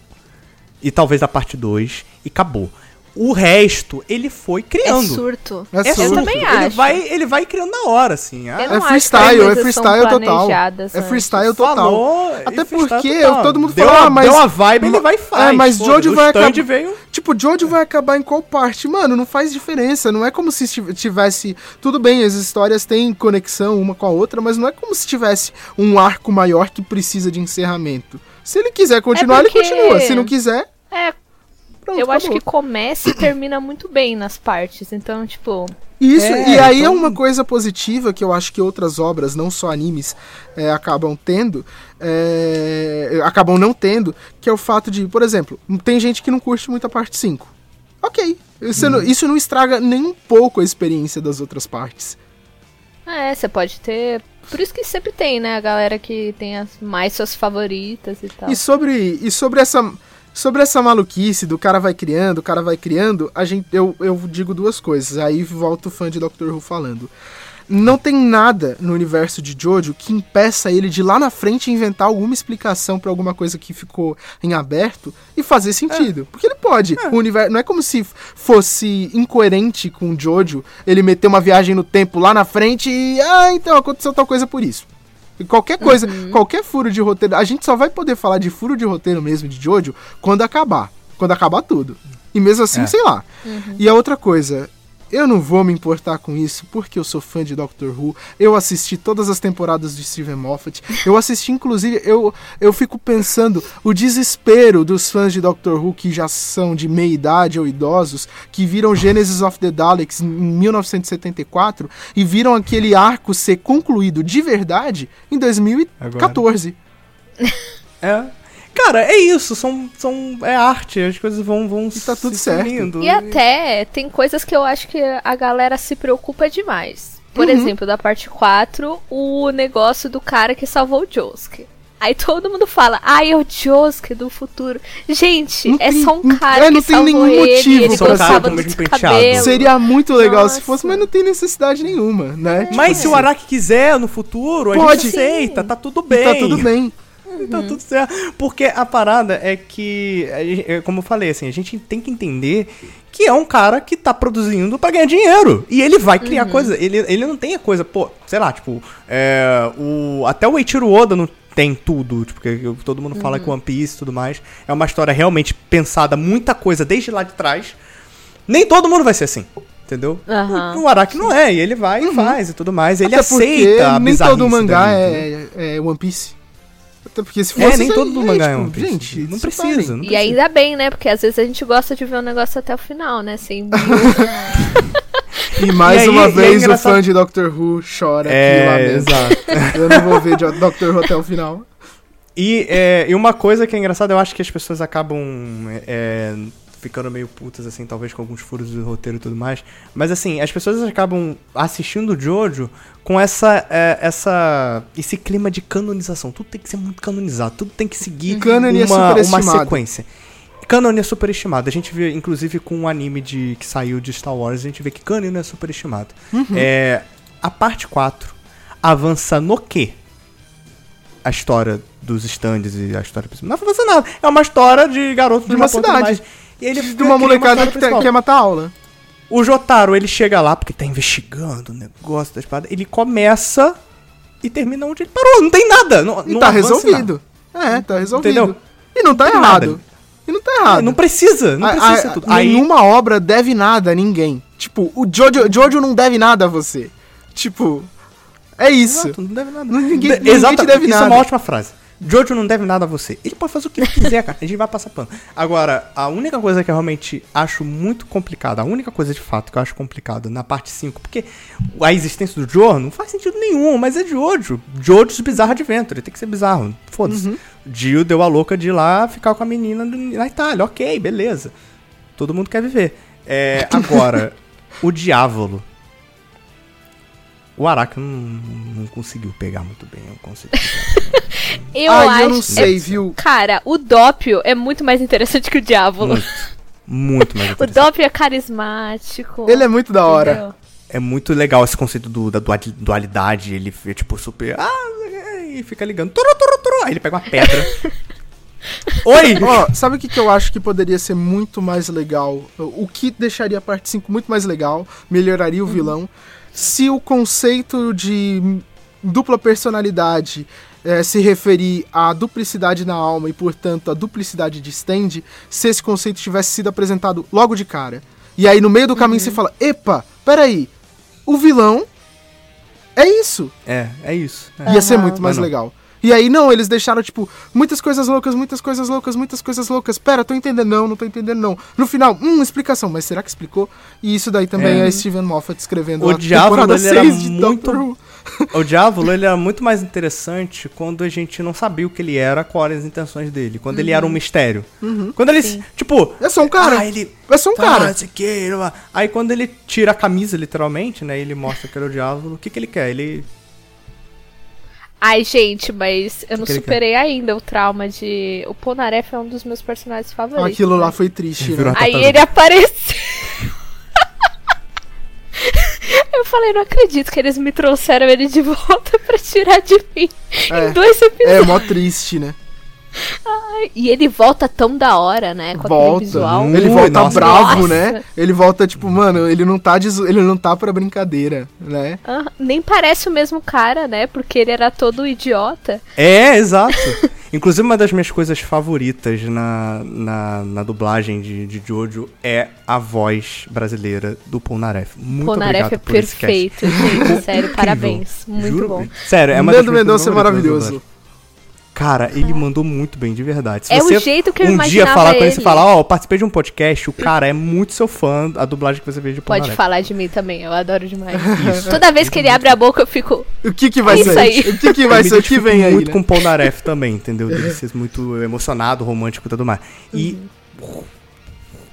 e talvez da parte 2 e acabou. O resto ele foi É criando. surto. É É surto. Eu também Ele acho. vai, ele vai criando na hora, assim. Ah, É que freestyle, é freestyle são total. É antes. freestyle total. falou, Até porque total. todo mundo deu fala, uma, ah, mas- Deu uma vibe, ele vai e faz. É, mas foda-se. Jojo O vai acabar- veio... Tipo, Jojo vai acabar em qual parte? Mano, não faz diferença. Não é como se tivesse. Tudo bem, as histórias têm conexão uma com a outra, mas não é como se tivesse um arco maior que precisa de encerramento. Se ele quiser continuar, porque- ele continua. Se não quiser, É, pronto, eu acho acabou. que começa e termina muito bem nas partes. Então, tipo, Isso, É, e aí então- é uma coisa positiva que eu acho que outras obras, não só animes, é, acabam tendo, é, acabam não tendo, que é o fato de, por exemplo, tem gente que não curte muito a parte 5. Ok, isso, não, isso não estraga nem um pouco a experiência das outras partes. é, você pode ter. Por isso que sempre tem, né? A galera que tem as mais suas favoritas e tal. E sobre, e sobre essa sobre essa maluquice do cara vai criando, o cara vai criando, a gente eu, eu digo duas coisas. Aí volta o fã de Doctor Who falando. Não tem nada no universo de Jojo que impeça ele de lá na frente inventar alguma explicação pra alguma coisa que ficou em aberto e fazer sentido. Porque ele pode. O universo não é como se fosse incoerente com o Jojo ele meter uma viagem no tempo lá na frente e ah, então aconteceu tal coisa por isso. Qualquer coisa, qualquer furo de roteiro, a gente só vai poder falar de furo de roteiro mesmo de Jojo quando acabar. Quando acabar tudo. E mesmo assim, É. sei lá. E a outra coisa, eu não vou me importar com isso porque eu sou fã de Doctor Who. Eu assisti todas as temporadas de Steven Moffat. Eu assisti, inclusive, eu, eu fico pensando o desespero dos fãs de Doctor Who que já são de meia idade ou idosos, que viram Genesis of the Daleks em 1974 e viram aquele arco ser concluído de verdade em 2014. É. Cara, é isso, são, são, é arte, as coisas vão, vão E tá tudo se certo. E até tem coisas que eu acho que a galera se preocupa demais. Por Uhum. exemplo, da parte 4, o negócio do cara que salvou o Josuke. Aí todo mundo fala, ai, é o Josuke do futuro. Gente, Não é tem- só um cara é, não que tem salvou nenhum ele, motivo ele pra gostava ser. do mesmo cabelo. penteado. Seria muito legal se Nossa. fosse, mas não tem necessidade nenhuma, né? Mas se o Araki quiser no futuro, a Pode. gente aceita, tá tudo Tipo, bem. tá tudo bem. Tá tudo certo. Porque a parada é que, é como eu falei, assim, a gente tem que entender que é um cara que tá produzindo pra ganhar dinheiro. E ele vai criar coisa. Ele, ele não tem a coisa, pô, sei lá, tipo, é, o, até o Eiichiro Oda não tem tudo, tipo, porque todo mundo fala que One Piece e tudo mais é uma história realmente pensada, muita coisa desde lá de trás. Nem todo mundo vai ser assim. Entendeu? Aham. O, Araki não é, e ele vai e faz e tudo mais. Ele Uhum. Até aceita a nem todo mangá entendeu? é, é One Piece. Até porque se É, fosse. nem aí- todo aí, mangá é tipo, One Piece. Gente, não precisa, não E precisa. ainda bem, né? Porque às vezes a gente gosta de ver o negócio até o final, né? Sem E mais E aí- uma e é vez o fã de Doctor Who chora aqui É, lá mesmo. exato. Eu não vou ver Doctor Who até o final. E, é, e uma coisa que é engraçada, eu acho que as pessoas acabam é, ficando meio putas, assim, talvez com alguns furos do roteiro e tudo mais. Mas assim, as pessoas acabam assistindo o Jojo com essa, é, essa, esse clima de canonização. Tudo tem que ser muito canonizado, tudo tem que seguir Cânone é uma, uma superestimado. sequência. Canon é superestimado. A gente vê, inclusive, com um anime de, que saiu de Star Wars, a gente vê que Canon é superestimado. É, a parte 4 avança no quê? A história dos stands e a história principal. Não avança nada. É uma história de garoto De uma Japão e tudo cidade. mais. E ele De uma molecada que tá- quer matar a aula. O Jotaro, ele chega lá porque tá investigando o negócio da espada. Ele começa e termina onde ele parou. Não tem nada. Não, E não tá resolvido. É, tá resolvido. Entendeu? E não tá Tem errado. nada. E não tá nada. errado. Não precisa. Não A- precisa a- ser tudo. Aí, Nenhuma obra deve nada a ninguém. Tipo, o Jojo, Jojo não deve nada a você. Tipo, é isso. Exato, não deve nada. Não- ninguém- De- ninguém Exato, te deve isso é nada. uma ótima frase. Jojo não deve nada a você. Ele pode fazer o que ele quiser, cara. A gente vai passar pano. Agora, a única coisa que eu realmente acho muito complicada, a única coisa de fato que eu acho complicada na parte 5, porque a existência do Jojo não faz sentido nenhum, mas é Jojo. Jojo's Bizarro Adventure, tem que ser bizarro. Foda-se. Uhum. Jill deu a louca de ir lá ficar com a menina na Itália. Ok, beleza. Todo mundo quer viver. É, agora, o Diávolo. O Araki não, não conseguiu pegar muito bem o conceito. Eu Ai, acho. eu não sei, é- viu? Cara, o Dópio é muito mais interessante que o Diávolo. Muito, muito mais O interessante. Dópio é carismático. Ele é muito da hora. entendeu? É muito legal esse conceito do, da duali- dualidade. Ele é tipo super. Ah, e fica ligando. Turu, turu, turu. Aí ele pega uma pedra. Oi! Ó, sabe o que, que eu acho que poderia ser muito mais legal? O que deixaria a parte 5 muito mais legal, melhoraria o vilão, se o conceito de dupla personalidade eh, se referir à duplicidade na alma e, portanto, à duplicidade de stand, se esse conceito tivesse sido apresentado logo de cara. E aí, no meio do caminho, você fala: Epa, peraí, o vilão é isso. É, é isso. É. Ia ser muito mais Mas não. legal. E aí, não, eles deixaram, tipo, muitas coisas loucas, muitas coisas loucas, muitas coisas loucas. Pera, tô entendendo, não, não tô entendendo, não. No final, hum, explicação, mas será que explicou? E isso daí também é, É. Steven Moffat escrevendo O a Diávolo, temporada ele era 6 de muito- Doctor Who. O Diávolo, ele era muito mais interessante quando a gente não sabia o que ele era, quais eram as intenções dele. Quando ele era um mistério. Quando ele, Sim. tipo... É só um cara. Ah, ele... É só um Tá, cara. Aí quando ele tira a camisa, literalmente, né? Ele mostra que é o diabo. O que, que ele quer? Ele. Ai, gente, mas eu não ele superei ainda o trauma de. O Ponaref é um dos meus personagens favoritos. Aquilo lá foi triste, né? Aí ele apareceu. Eu falei, não acredito que eles me trouxeram ele de volta pra tirar de mim É. em dois episódios. É mó triste, né? E ele volta tão da hora, né? Com aquele Volta. visual. Ele Ui, volta nossa. bravo, Nossa. né? Ele volta, tipo, mano, ele não tá, de zo- ele não tá pra brincadeira, né? Nem parece o mesmo cara, né? Porque ele era todo idiota. É, exato. Inclusive, uma das minhas coisas favoritas na, na, na dublagem de, de Jojo é a voz brasileira do Polnareff. Muito Polnareff obrigado é por esse cast. perfeito, gente. Sério, parabéns. Muito Juro, bom. Sério, é uma Nando Mendonça é maravilhoso. Cara, ele mandou muito bem, de verdade. Se É o jeito que eu um dia falar com ele, você falar, ó, eu participei de um podcast, o cara é muito seu fã, a dublagem que você vê de Pode Polnareff. falar de mim também, eu adoro demais. Toda vez que ele abre a boca, eu fico. O que que vai É isso ser? aí. O que que vai ser? O que vem aí, muito né? com o Polnareff também, entendeu? Dele ser muito emocionado, romântico e tudo mais. E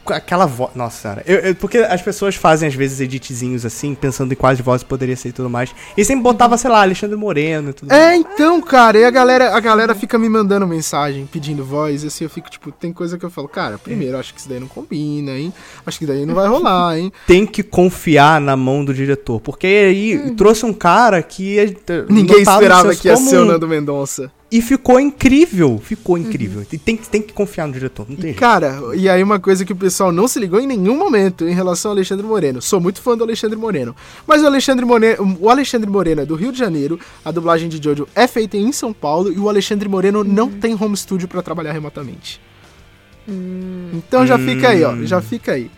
aquela voz. Nossa senhora. Eu- eu- porque as pessoas fazem, às vezes, editzinhos assim, pensando em quais vozes poderia ser e tudo mais. E sempre botava, sei lá, Alexandre Moreno e tudo mais. É, então, cara, e a galera, a galera fica me mandando mensagem, pedindo voz, e assim, eu fico, tipo, tem coisa que eu falo, cara, primeiro, acho que isso daí não combina, hein? Acho que daí não vai rolar, hein? Tem que confiar na mão do diretor. Porque aí trouxe um cara que. é, Ninguém notado esperava que ia ser o comum. Nando Mendonça. E ficou incrível. Ficou incrível. E tem, que- tem que confiar no diretor. Não tem E, jeito. cara, e aí uma coisa que o pessoal não se ligou em nenhum momento em relação ao Alexandre Moreno. Sou muito fã do Alexandre Moreno. Mas o Alexandre Moreno, o Alexandre Moreno é do Rio de Janeiro, a dublagem de Jojo é feita em São Paulo e o Alexandre Moreno não tem home studio pra trabalhar remotamente. Então já fica aí, ó. Já fica aí.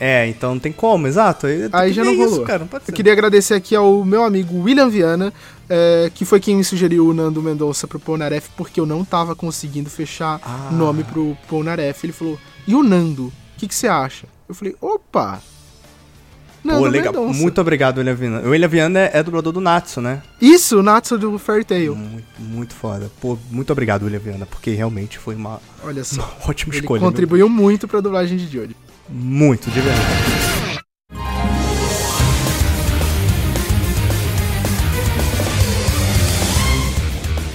É, então não tem como, exato. Aí, Aí já não é isso, rolou. cara, não pode ser. Eu queria agradecer aqui ao meu amigo William Viana, é, que foi quem me sugeriu o Nando Mendonça pro Polnareff, porque eu não tava conseguindo fechar Ah. nome pro Polnareff. Ele falou, e o Nando? O que que você acha? Eu falei, opa! Nando Pô, legal. Mendonça. Muito obrigado, William Viana. O William Viana é, é dublador do Natsu, né? Isso, o Natsu do Fairy Tail. Muito, muito foda. Pô, muito obrigado, William Viana, porque realmente foi uma, Olha uma só. ótima Ele escolha. viu? contribuiu muito pra dublagem de Jojo. Muito, de verdade.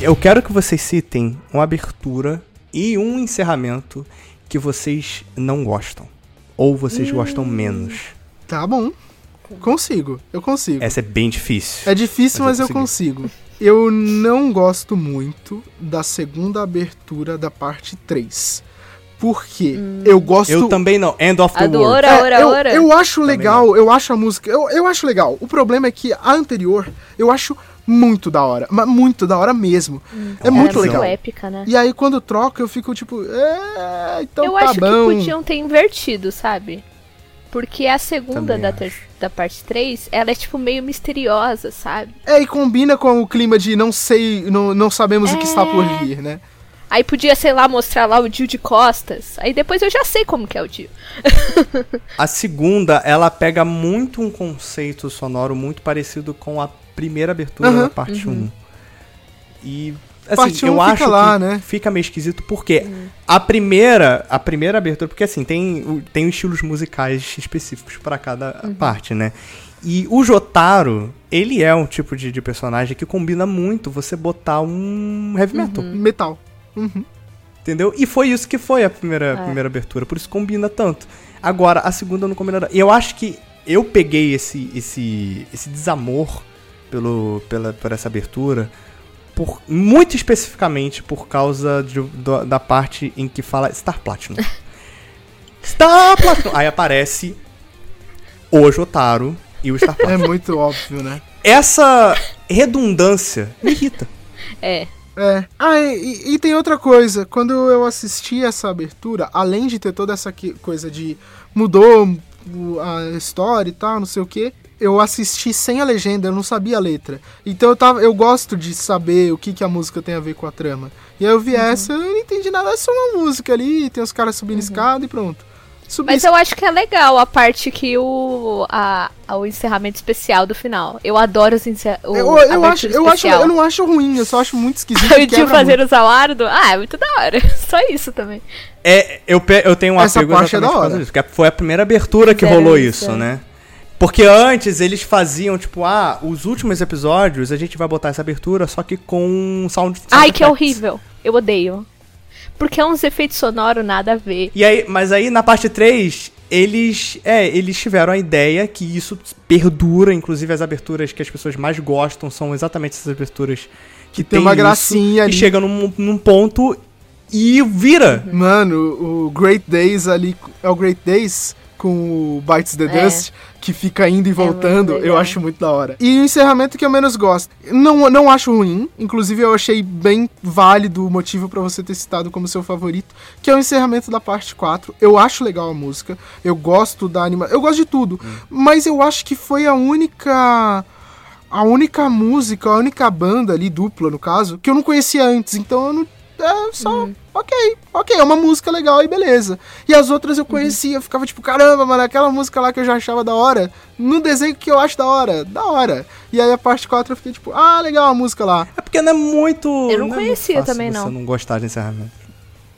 Eu quero que vocês citem uma abertura e um encerramento que vocês não gostam. Ou vocês gostam menos. Tá bom. Consigo, eu consigo. Essa é bem difícil. É difícil, Mas mas eu eu consigo. Eu não gosto muito da segunda abertura da parte 3. Porque eu gosto. Eu também não. End of the World. Ora, É, Ora, eu, Ora. eu acho legal, eu acho a música. Eu, eu acho legal. O problema é que a anterior eu acho muito da hora. Mas muito da hora mesmo. é muito Era legal. épica, né? E aí quando troca, eu fico tipo. É, então eu tá acho bom. que podiam ter invertido, sabe? Porque a segunda da, da parte 3, ela é tipo meio misteriosa, sabe? É, e combina com o clima de não sei, não, não sabemos o que está por É. vir, né? Aí podia, sei lá, mostrar lá o Dio de costas. Aí depois eu já sei como que é o Dio. A segunda, ela pega muito um conceito sonoro muito parecido com a primeira abertura Aham. da parte 1. E assim, Parte eu um fica acho lá, que né? fica meio esquisito porque a primeira, a primeira abertura, porque assim, tem tem estilos musicais específicos pra cada parte, né? E o Jotaro, ele é um tipo de, de personagem que combina muito você botar um heavy metal. Metal. Uhum. Entendeu? E foi isso que foi a primeira, É. primeira abertura, por isso combina tanto. Agora, a segunda não combina nada. E eu acho que eu peguei esse, esse, esse desamor pelo, pela, por essa abertura, por, muito especificamente por causa de- do- da parte em que fala Star Platinum. Star Platinum! Aí aparece o Jotaro e o Star É Platinum. muito óbvio, né? Essa redundância me irrita. É. É. Ah, e, e tem outra coisa. Quando eu assisti essa abertura, além de ter toda essa que- coisa de mudou a história e tal, não sei o que, eu assisti sem a legenda, eu não sabia a letra. Então eu tava, eu gosto de saber o que, que a música tem a ver com a trama. E aí eu vi essa, eu não entendi nada, é só uma música ali, tem os caras subindo escada e pronto. Subi Mas eu acho que é legal a parte que o. A, o encerramento especial do final. Eu adoro os encer, o, eu, eu, acho, eu, acho, eu não acho ruim, eu só acho muito esquisito. E tio quebra fazer muito. o Zawardo? Ah, é muito da hora. Só isso também. É, eu, pe- eu tenho um Essa apego parte é da hora. disso, que foi a primeira abertura que rolou isso, isso, é. né? Porque antes eles faziam, tipo, ah, os últimos episódios a gente vai botar essa abertura, só que com sound, sound Ai, que effects. horrível. Eu odeio. Porque é uns efeitos sonoros nada a ver. E aí, mas aí na parte 3, eles, é, eles tiveram a ideia que isso perdura, inclusive as aberturas que as pessoas mais gostam são exatamente essas aberturas que, tem uma isso, gracinha e ali. chega num, num ponto e vira. Mano, o Great Days ali. É o Great Days? Com o Bites the É. Dust, que fica indo e voltando, muito eu acho muito da hora. E o encerramento que eu menos gosto. Não, não acho ruim, inclusive eu achei bem válido o motivo pra você ter citado como seu favorito, que é o encerramento da parte 4. Eu acho legal a música, eu gosto da animação, eu gosto de tudo, mas eu acho que foi a única a única música, a única banda ali, dupla no caso, que eu não conhecia antes. Então eu não. É só. Ok, ok, é uma música legal e beleza. E as outras eu conhecia, eu ficava tipo, caramba, mano, aquela música lá que eu já achava da hora, no desenho que eu acho da hora, da hora. E aí a parte 4 eu fiquei tipo, ah, legal a música lá. É porque não é muito. Eu não é muito conhecia fácil também, você não. não gostar de encerramento.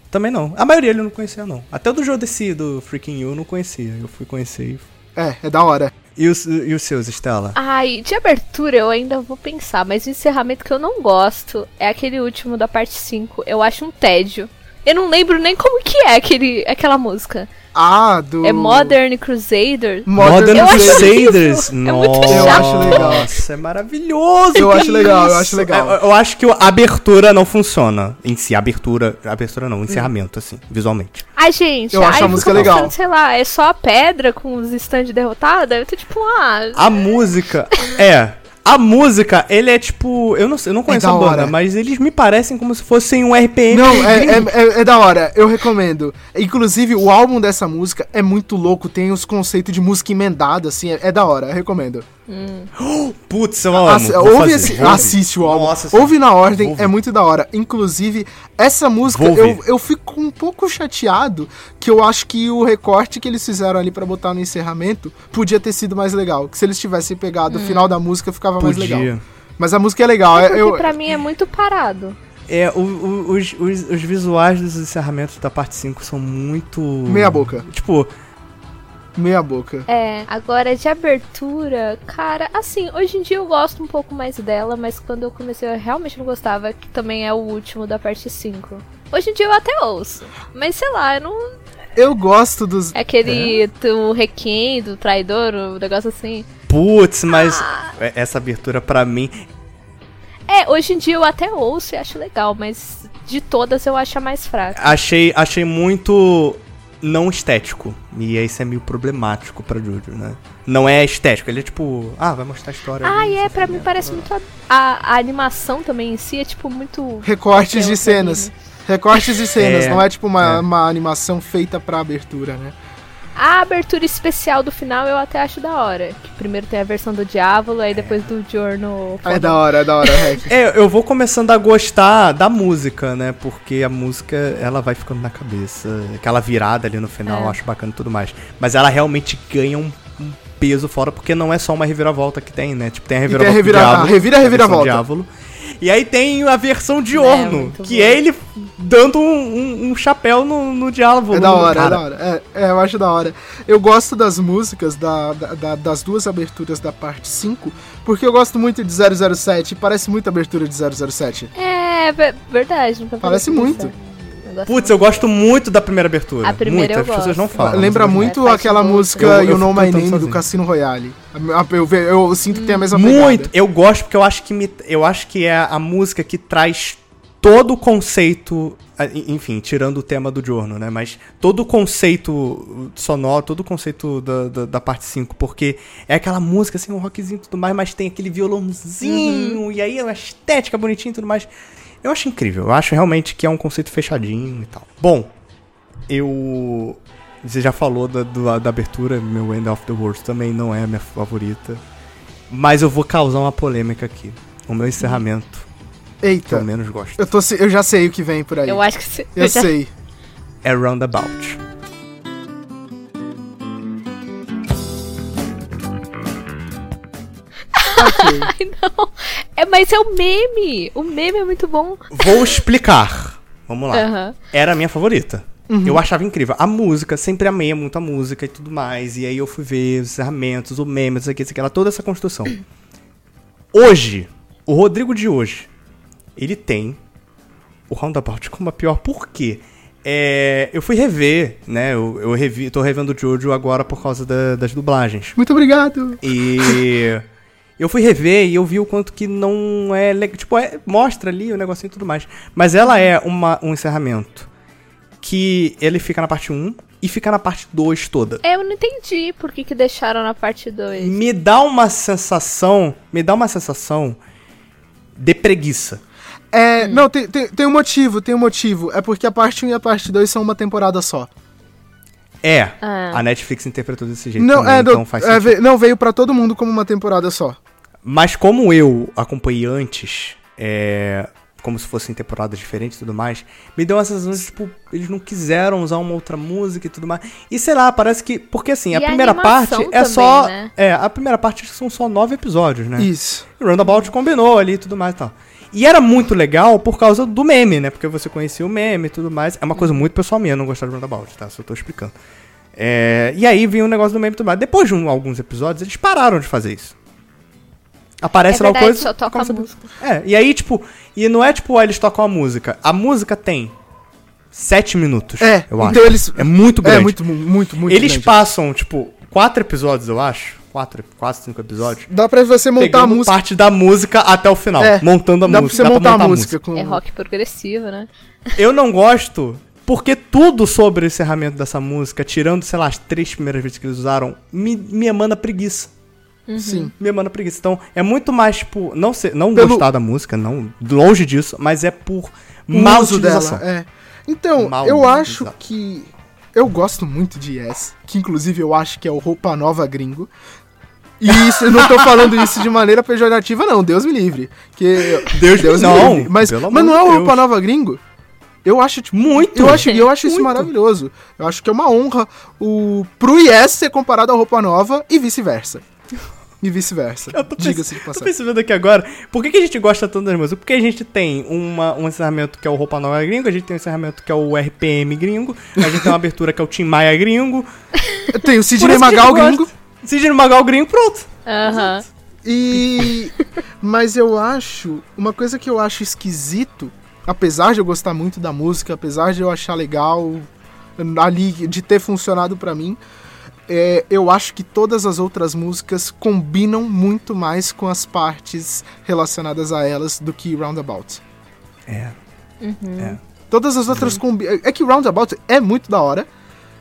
Também não. A maioria ele não conhecia, não. Até o do Jodeci, do Freaking You, eu não conhecia. Eu fui conhecer e. É, é da hora. E os, e os seus, Estela? Ai, de abertura eu ainda vou pensar, mas o encerramento que eu não gosto é aquele último da parte 5. Eu acho um tédio. Eu não lembro nem como que é aquele, aquela música. Ah, do. É Modern Crusader. Modern Eu acho Crusaders. É muito Nossa, chato. Eu acho legal. Nossa, é maravilhoso. Eu acho legal, eu acho legal. Eu, eu acho que a abertura não funciona em si. A abertura. a Abertura não, o encerramento, assim, visualmente. Ai, gente, Eu acho ai, a música legal. mostrando, Sei lá, é só a pedra com os stands derrotada. Eu tô tipo, ah. A música. É. A música, ele é tipo. Eu não sei, eu não conheço da a banda, hora. mas eles me parecem como se fossem um RPM. Não, é, é, é- é da hora, eu recomendo. Inclusive, o álbum dessa música é muito louco, tem os conceitos de música emendada, assim, é, é da hora, eu recomendo. Putz, eu amo. Vou ouve esse- assiste o álbum. Nossa ouve na ordem, ouvir. é muito da hora. Inclusive, essa música, eu, eu fico um pouco chateado que eu acho que o recorte que eles fizeram ali pra botar no encerramento podia ter sido mais legal. Que se eles tivessem pegado o final da música, ficava mais legal. Podia. Mas a música é legal. É é- porque eu, pra mim é muito parado. É, o- o- os, os, os visuais dos encerramentos da parte 5 são muito. Meia boca. Tipo, Meia boca. É, agora de abertura, cara, assim, hoje em dia eu gosto um pouco mais dela, mas quando eu comecei eu realmente não gostava, que também é o último da parte 5. Hoje em dia eu até ouço, mas sei lá, eu não. Eu gosto dos. É aquele do Requiem, do traidor, o negócio assim. putz, mas Ah. essa abertura pra mim. É, hoje em dia eu até ouço e acho legal, mas de todas eu acho a mais fraca. Achei, achei muito não estético. E isso é meio problemático pra Jojo, né? Não é estético, ele é tipo, ah, vai mostrar a história. Ah, ali, e é, pra mim parece muito. A, a, a animação também em si é tipo muito. Recortes papel de cenas. Recortes de cenas, É, não é tipo uma, é. uma animação feita pra abertura, né? A abertura especial do final eu até acho da hora. Que primeiro tem a versão do Diávolo, aí depois do Giorno. É da hora, é da hora, Rec. É, eu vou começando a gostar da música, né? Porque a música, ela vai ficando na cabeça. Aquela virada ali no final, É. eu acho bacana e tudo mais. Mas ela realmente ganha um, um peso fora, porque não é só uma reviravolta que tem, né? Tipo, tem a tem a reviravolta revira- do Diávolo, a revira- reviravolta. E aí tem a versão de É, Orno, muito que boa. é ele dando um, um- um chapéu no, no Diávolo. É da hora, cara. é da hora. É, é, eu acho da hora. Eu gosto das músicas da, da- da- das duas aberturas da parte 5, porque eu gosto muito de 007, parece muito a abertura de 007. É, ve- verdade. Nunca Parece muito. pensar. Eu gosto Putz, eu gosto muito da primeira abertura. A primeira muito, eu as pessoas gosto. não falam. Lembra eu muito É, aquela música boa. Eu- You eu Know My Name do sozinho. Cassino Royale. Eu, ve- eu sinto que tem a mesma Muito. pegada. Eu gosto porque eu acho que me, eu acho que é a música que traz todo o conceito, enfim, tirando o tema do Giorno, né? Mas todo o conceito sonoro, todo o conceito da, da, da parte 5, porque é aquela música, assim, um rockzinho e tudo mais, mas tem aquele violãozinho, e aí é uma estética bonitinha e tudo mais. Eu acho incrível, eu acho realmente que é um conceito fechadinho e tal. Bom, eu. Você já falou da, do- da abertura, meu End of the World também não é a minha favorita. Mas eu vou causar uma polêmica aqui. O meu encerramento, que Eita, eu menos gosto, eu, tô, se- eu já sei o que vem por aí. Eu acho que você. Eu já- sei. é Roundabout. Ai, não. É, mas é o meme. O meme é muito bom. Vou explicar. Vamos lá. Era a minha favorita. Eu achava incrível. A música, sempre amei muito a música e tudo mais. E aí eu fui ver os encerramentos, o meme, isso aqui, isso aqui, lá, toda essa construção. Hoje, o Rodrigo de hoje, ele tem o Roundabout como a pior. Por quê? É, eu fui rever, né? Eu, eu revi, tô revendo o Jojo agora por causa da- das dublagens. Muito obrigado. E eu fui rever e eu vi o quanto que não é legal. Tipo, é- mostra ali o negocinho e tudo mais. Mas ela é uma, um encerramento que ele fica na parte 1 e fica na parte 2 toda. Eu não entendi por que, que deixaram na parte 2. Me dá uma sensação, me dá uma sensação de preguiça. É, não, tem, tem, tem um motivo, tem um motivo. É porque a parte 1 e a parte 2 são uma temporada só. É, Ah. a Netflix interpretou desse jeito Não, também, é, então do- faz é, sentido. ve- não, veio pra todo mundo como uma temporada só. Mas como eu acompanhei antes, é, como se fossem temporadas diferentes e tudo mais, me deu uma sensação de, tipo, eles não quiseram usar uma outra música e tudo mais. E sei lá, parece que. Porque assim, a E a primeira parte é também, só. né? É, a primeira parte acho que são só nove episódios, né? Isso. E o Roundabout combinou ali e tudo mais e tal. E era muito legal por causa do meme, né? Porque você conhecia o meme e tudo mais. É uma coisa muito pessoal minha não gostar de Roundabout, tá? Só tô explicando. É, e aí vinha o negócio do meme e tudo mais. Depois de um- alguns episódios, eles pararam de fazer isso. Aparece É lá verdade, coisa. só toca a música. É, e aí, tipo, e não é tipo, ah, eles tocam a música. A música tem sete minutos. É, eu acho. então eles. É muito grande. É muito, mu- muito, muito eles grande. passam, tipo, quatro episódios, eu acho. Quatro, quatro, cinco episódios. Dá pra você montar a música. parte da música até o final. É, montando a Dá pra música. você montar a música com. É rock progressivo, né? Eu não gosto, porque tudo sobre o encerramento dessa música, tirando, sei lá, as três primeiras vezes que eles usaram, me, me emana preguiça. Sim. Me emana preguiça. Então, é muito mais, tipo, não, ser, não Pelo- gostar da música, não longe disso, mas é por mal uso utilização. dela. É. Então, Mal eu acho que. Eu gosto muito de Yes, que inclusive eu acho que é o roupa nova gringo. E isso, eu não tô falando isso de maneira pejorativa, não, Deus me livre. Que, Deus- me não, livre. Mas, mas não é Deus. roupa nova gringo? Eu acho, tipo, Muito. Eu acho, eu acho isso Muito. maravilhoso. Eu acho que é uma honra o, pro Yes ser comparado à roupa nova e vice-versa. E vice-versa. Eu tô, Diga-se de pens- tô passagem. pensando aqui agora, por que, que a gente gosta tanto das músicas? Porque a gente tem uma, um encerramento que é o Roupa Nova Gringo, a gente tem um encerramento que é o RPM gringo, a gente tem uma abertura que é o Tim Maia gringo, Tem o Sidney isso Magal gringo. Sidney Magal gringo, pronto. Aham. E. Mas eu acho. Uma coisa que eu acho esquisito, apesar de eu gostar muito da música, apesar de eu achar legal ali de ter funcionado pra mim, é, eu acho que todas as outras músicas combinam muito mais com as partes relacionadas a elas do que Roundabout. É. É. Todas as outras combinam. É que Roundabout é muito da hora.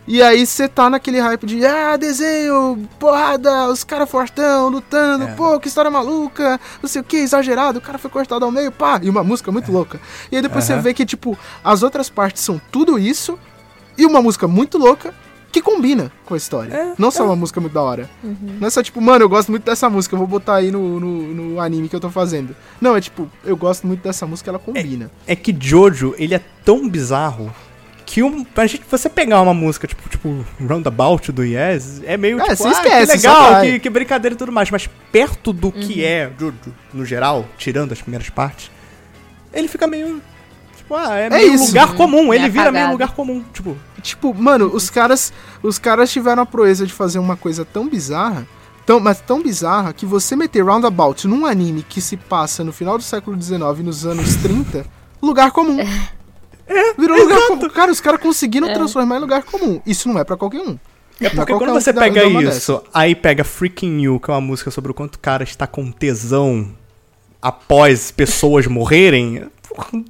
E aí você tá naquele hype de, ah, desenho, porrada, os caras fortão, lutando, É. pô, que história maluca, não sei o que, exagerado, o cara foi cortado ao meio, pá, e uma música muito louca. E aí depois você Aham. vê que, tipo, as outras partes são tudo isso, e uma música muito louca, que combina com a história. É, não só uma música muito da hora. Não é só tipo, mano, eu gosto muito dessa música, eu vou botar aí no, no, no anime que eu tô fazendo. Não, é tipo, eu gosto muito dessa música, ela combina. É que Jojo, ele é tão bizarro que um, pra gente, você pegar uma música tipo, tipo Roundabout do Yes, é meio É, tipo, você ah, esquece, que legal, que, que brincadeira e tudo mais, mas perto do que é Jojo, no geral, tirando as primeiras partes, ele fica meio, tipo, ah, é meio isso. lugar comum, ele É vira meio lugar comum, tipo, Tipo, mano, os caras, os caras tiveram a proeza de fazer uma coisa tão bizarra, tão, mas tão bizarra que você meter Roundabout num anime que se passa no final do século XIX, nos anos 30, lugar comum. Virou lugar comum. Cara, os caras conseguiram transformar em lugar comum. Isso não é pra qualquer um. É porque qualquer quando você pega isso, aí pega Freaking You, que é uma música sobre o quanto o cara está com tesão após pessoas morrerem,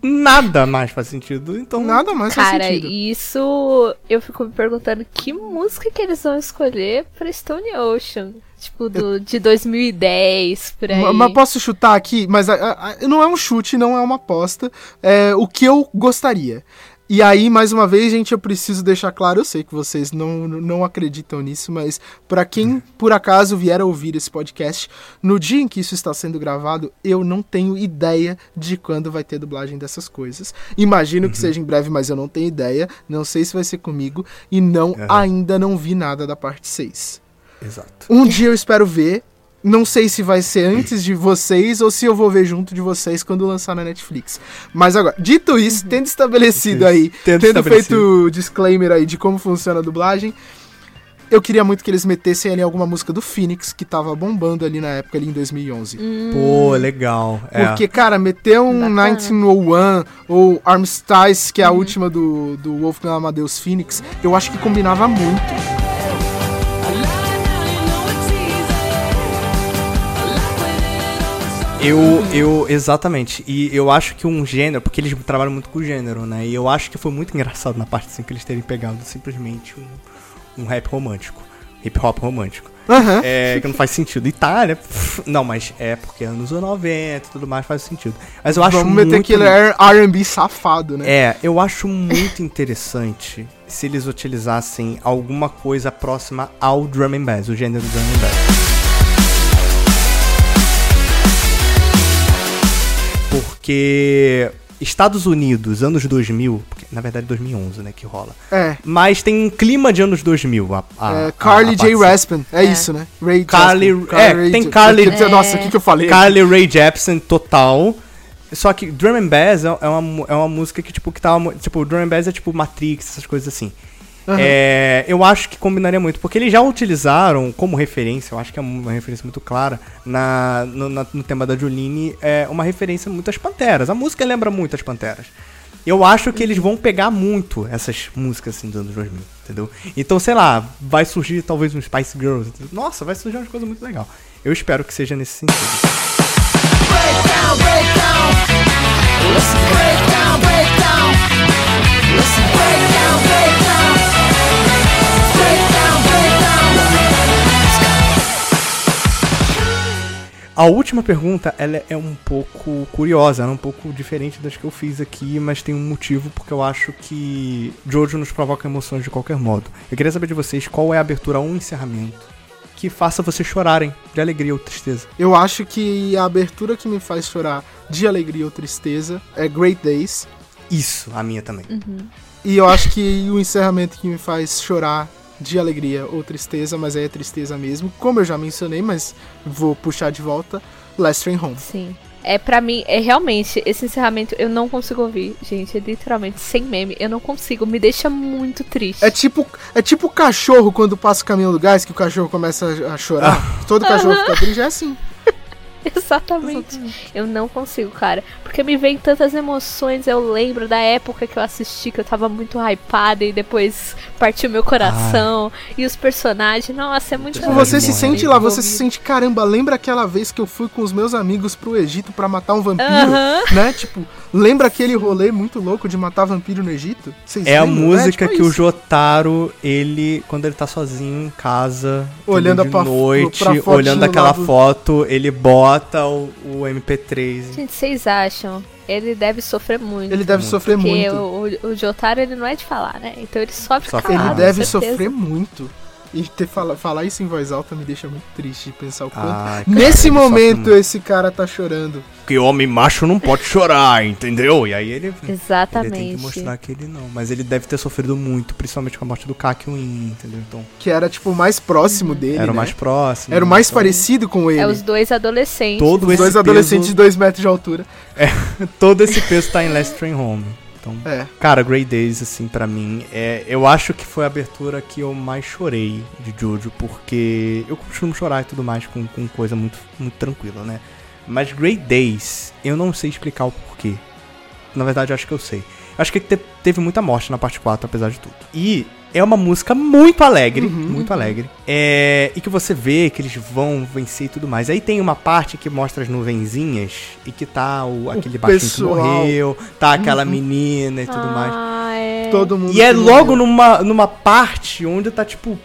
nada mais faz sentido. Então, Nada mais faz Cara, sentido. isso eu fico me perguntando que música que eles vão escolher pra Stone Ocean. Tipo, do, de 2010, por aí. Ma- Mas posso chutar aqui, mas a- a- não é um chute, não é uma aposta. É o que eu gostaria. E aí, mais uma vez, gente, eu preciso deixar claro, eu sei que vocês não, não acreditam nisso, mas pra quem por acaso vier a ouvir esse podcast, no dia em que isso está sendo gravado, eu não tenho ideia de quando vai ter dublagem dessas coisas. Imagino que seja em breve, mas eu não tenho ideia. Não sei se vai ser comigo. E não, Aham. ainda não vi nada da parte 6. Exato. Um dia eu espero ver. Não sei se vai ser antes de vocês ou se eu vou ver junto de vocês quando lançar na Netflix. Mas agora, dito isso, tendo estabelecido aí, Tendo tendo, estabelecido. feito o disclaimer aí de como funciona a dublagem, eu queria muito que eles metessem ali alguma música do Phoenix que tava bombando ali na época, ali em 2011. Pô, legal. É. Porque, cara, meter um Bacana. 1901 ou Armistice, que é a última do, do Wolfgang Amadeus Phoenix, eu acho que combinava muito. Eu, eu, exatamente. E eu acho que um gênero, porque eles trabalham muito com gênero, né? E eu acho que foi muito engraçado na parte assim que eles terem pegado simplesmente um, um rap romântico. Hip hop romântico. Aham. É, que não faz sentido. Itália, pff, não, mas é porque anos 90 e tudo mais faz sentido. Mas eu acho Vamos meter muito... aquele R&B safado, né? É, eu acho muito interessante se eles utilizassem alguma coisa próxima ao drum and bass, o gênero drum and bass. Porque Estados Unidos, anos 2000, porque, na verdade 2011, né, que rola. É. Mas tem um clima de anos 2000. A, a, É, a- Carly a J. parte- Raspin. É, É. isso, né? Ray Carly- Raspin. é, Ray tem J- Carly- dizer, Nossa, o que, que eu falei? Carly Rae Jepsen total. Só que Drum and Bass é é uma, é uma música que, tipo, que tava. mu- Tipo, Drum and Bass é tipo Matrix, essas coisas assim. Aham. É, eu acho que combinaria muito, porque eles já utilizaram como referência, eu acho que é uma referência muito clara, na, no, na- no tema da Jolene, é uma referência muito às Panteras. A música lembra muito as Panteras. Eu acho que eles vão pegar muito essas músicas assim dos anos 2000, entendeu? Então, sei lá, vai surgir talvez um Spice Girls. entendeu? Nossa, vai surgir uma coisa muito legal. Eu espero que seja nesse sentido. A última pergunta, ela é um pouco curiosa, ela é um pouco diferente das que eu fiz aqui, mas tem um motivo porque eu acho que Jojo nos provoca emoções de qualquer modo. Eu queria saber de vocês qual é a abertura ou um encerramento que faça vocês chorarem de alegria ou tristeza. Eu acho que a abertura que me faz chorar de alegria ou tristeza é Great Days. Isso, a minha também. E eu acho que o encerramento que me faz chorar de alegria ou tristeza, mas aí é tristeza mesmo, como eu já mencionei, mas vou puxar de volta, Last Train Home. Sim. É, pra mim, é realmente, esse encerramento eu não consigo ouvir, gente. É literalmente sem meme. Eu não consigo, me deixa muito triste. É tipo, é tipo o cachorro quando passa o caminhão do gás, que o cachorro começa a, a chorar. Todo cachorro fica triste, é assim. Exatamente. Eu não consigo, cara. Porque me vem tantas emoções. Eu lembro da época que eu assisti, que eu tava muito hypada e depois partiu meu coração. E os personagens. Nossa, é muito Tipo, você se sente lá, você se sente, caramba, lembra aquela vez que eu fui com os meus amigos pro Egito pra matar um vampiro? Aham. Né? Tipo, lembra aquele rolê muito louco de matar vampiro no Egito? Vocês É a lembram, né? música Tipo que o isso. Jotaro, ele, quando ele tá sozinho em casa, Olhando de pra- noite, pra olhando aquela do- foto, ele bota o, o MP3. Gente, vocês acham? Ele deve sofrer muito. Ele deve Muito. sofrer Porque muito. o, o, o Jotaro, ele não é de falar, né? Então ele sofre Sofre calado, Ele deve sofrer muito. E ter fala, falar isso em voz alta me deixa muito triste de pensar o quanto. Ai, cara, Nesse ele sofre momento esse cara tá chorando. Porque homem macho não pode chorar, entendeu? E aí ele, ele Exatamente. tem que mostrar que ele não. Mas ele deve ter sofrido muito, principalmente com a morte do Kakyoin, entendeu? Então, Que era, tipo, o mais próximo dele. era o né? mais próximo. Era o mais então, parecido com ele. É os dois adolescentes. Todo Os esse dois peso, adolescentes de 2 metros de altura. Todo esse peso tá em Last Train Home. Então, É. Cara, Grey Days, assim, pra mim, é, eu acho que foi a abertura que eu mais chorei de Jojo, porque eu costumo chorar e tudo mais com, com coisa muito, muito tranquila, né? Mas Grey Days, eu não sei explicar o porquê. Na verdade, acho que eu sei. Acho que te- teve muita morte na parte 4, apesar de tudo. E é uma música muito alegre, muito alegre. É, e que você vê que eles vão vencer e tudo mais. Aí tem uma parte que mostra as nuvenzinhas e que tá o, aquele baixinho que pessoal. morreu, tá aquela menina e tudo mais. Ah, é. Todo mundo. E é que logo morreu. numa, numa parte onde tá tipo.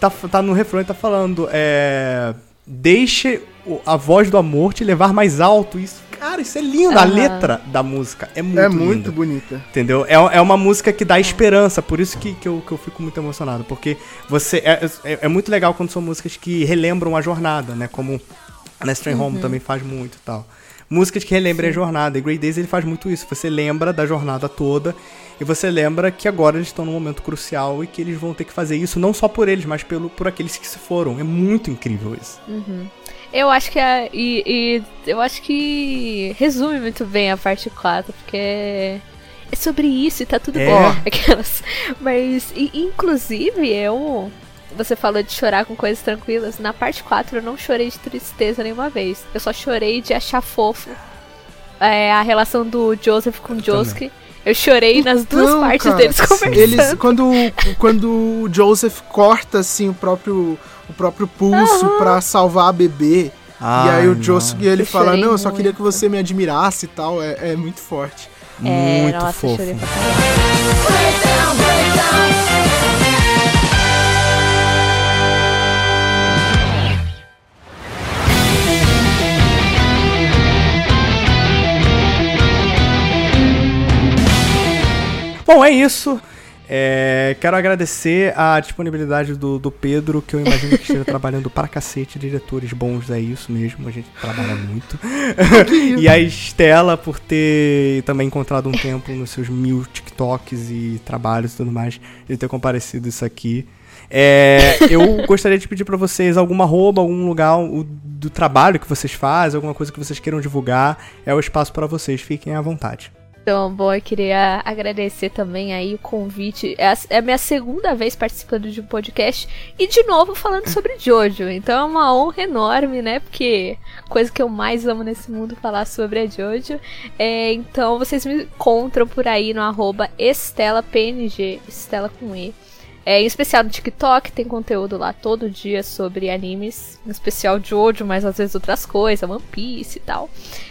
Tá, tá no refrão e tá falando. É. Deixe o- a voz do amor te levar mais alto. Isso, cara, isso é lindo. A Aham. letra da música é muito É linda. muito bonita. Entendeu? É, é uma música que dá esperança, por isso que, que, eu, que eu fico muito emocionado. Porque você. É, é, é muito legal quando são músicas que relembram a jornada, né? Como Last Train Home também faz muito e tal. Músicas que relembrem a jornada. E Grey Days ele faz muito isso. Você lembra da jornada toda. E você lembra que agora eles estão num momento crucial e que eles vão ter que fazer isso não só por eles, mas pelo, por aqueles que se foram. É muito incrível isso. Eu acho que a, e, e eu acho que resume muito bem a parte 4, porque é sobre isso e tá tudo É. bom. Aquelas. Mas, e, inclusive, eu. Você falou de chorar com coisas tranquilas. Na parte 4 eu não chorei de tristeza nenhuma vez. Eu só chorei de achar fofo é, a relação do Joseph com o Josuke. Eu chorei nas duas Não, partes cara, deles conversando. Eles, quando, quando o Joseph corta assim o próprio, o próprio pulso pra salvar a bebê. e aí o Josuke, ele Eu fala, não, eu só muito. queria que você me admirasse e tal. É, é muito forte. É, Muito nossa, fofo. Bom, é isso. É, quero agradecer a disponibilidade do, do Pedro, que eu imagino que esteja trabalhando para cacete. Diretores bons é isso mesmo, a gente trabalha muito. e a Estela por ter também encontrado um tempo nos seus mil TikToks e trabalhos e tudo mais, de ter comparecido isso aqui. É, eu gostaria de pedir para vocês alguma arroba, algum lugar o- do trabalho que vocês fazem, alguma coisa que vocês queiram divulgar. É o espaço para vocês, fiquem à vontade. Então, bom, eu queria agradecer também aí o convite. É a, é a minha segunda vez participando de um podcast e de novo falando sobre Jojo. Então é uma honra enorme, né? Porque coisa que eu mais amo nesse mundo falar sobre é Jojo. É, então vocês me encontram por aí no arroba EstelaPNG, Estela com E. É, em especial no TikTok, tem conteúdo lá todo dia sobre animes, em especial Jojo, mas às vezes outras coisas, One Piece e tal.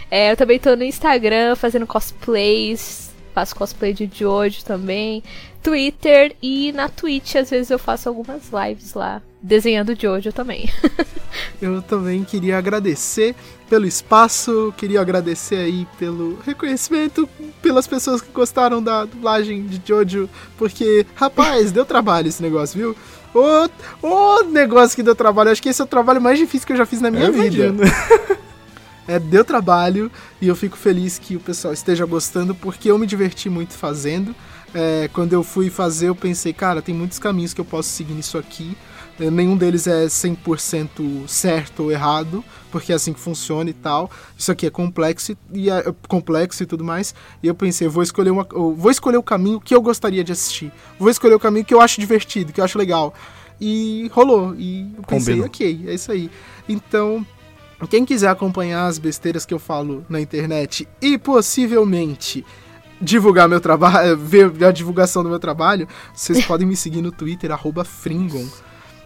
É, eu também tô no Instagram fazendo cosplays, faço cosplay de Jojo também, Twitter e na Twitch às vezes eu faço algumas lives lá, desenhando Jojo também. Eu também queria agradecer pelo espaço, queria agradecer aí pelo reconhecimento, pelas pessoas que gostaram da dublagem de Jojo, porque, rapaz, deu trabalho esse negócio, viu? Ô, ô negócio que deu trabalho, acho que esse é o trabalho mais difícil que eu já fiz na minha Eu vida. É, deu trabalho e eu fico feliz que o pessoal esteja gostando, porque eu me diverti muito fazendo. É, quando eu fui fazer, eu pensei, cara, tem muitos caminhos que eu posso seguir nisso aqui. É, nenhum deles é 100% certo ou errado, porque é assim que funciona e tal. Isso aqui é complexo e, é, complexo e tudo mais. E eu pensei, vou escolher, uma, vou escolher o caminho que eu gostaria de assistir. Vou escolher o caminho que eu acho divertido, que eu acho legal. E rolou. E eu pensei, Combinou. ok, é isso aí. Então, quem quiser acompanhar as besteiras que eu falo na internet e possivelmente divulgar meu trabalho, ver a divulgação do meu trabalho, vocês podem me seguir no Twitter, arroba Fringon.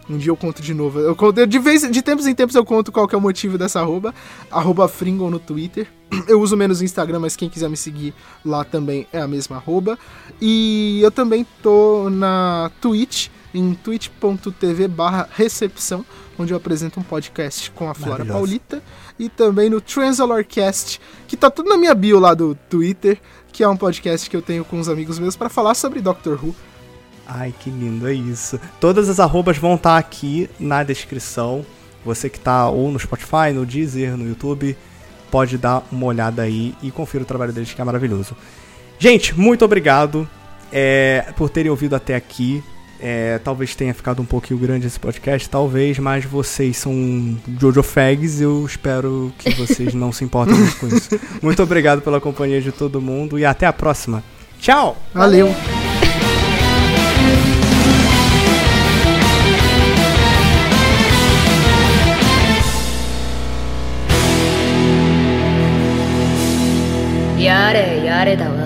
Um dia eu conto de novo. Eu conto, de, vez, de tempos em tempos eu conto qual que é o motivo dessa arroba. Arroba Fringon no Twitter. Eu uso menos o Instagram, mas quem quiser me seguir lá também é a mesma arroba. E eu também tô na Twitch, em twitch.tv barra recepção, onde eu apresento um podcast com a Flora. Paulita. E também no Transalorcast, que tá tudo na minha bio lá do Twitter, que é um podcast que eu tenho com uns amigos meus para falar sobre Doctor Who. Ai, que lindo, é isso. Todas as arrobas vão estar aqui na descrição. Você que tá ou no Spotify, no Deezer, no YouTube, pode dar uma olhada aí e conferir o trabalho deles que é maravilhoso. Gente, muito obrigado é, por terem ouvido até aqui. É, talvez tenha ficado um pouquinho grande esse podcast, talvez, mas vocês são Jojo Fags e eu espero que vocês não se importem muito com isso. Muito obrigado pela companhia de todo mundo e até a próxima. Tchau! Valeu. やれやれだわ。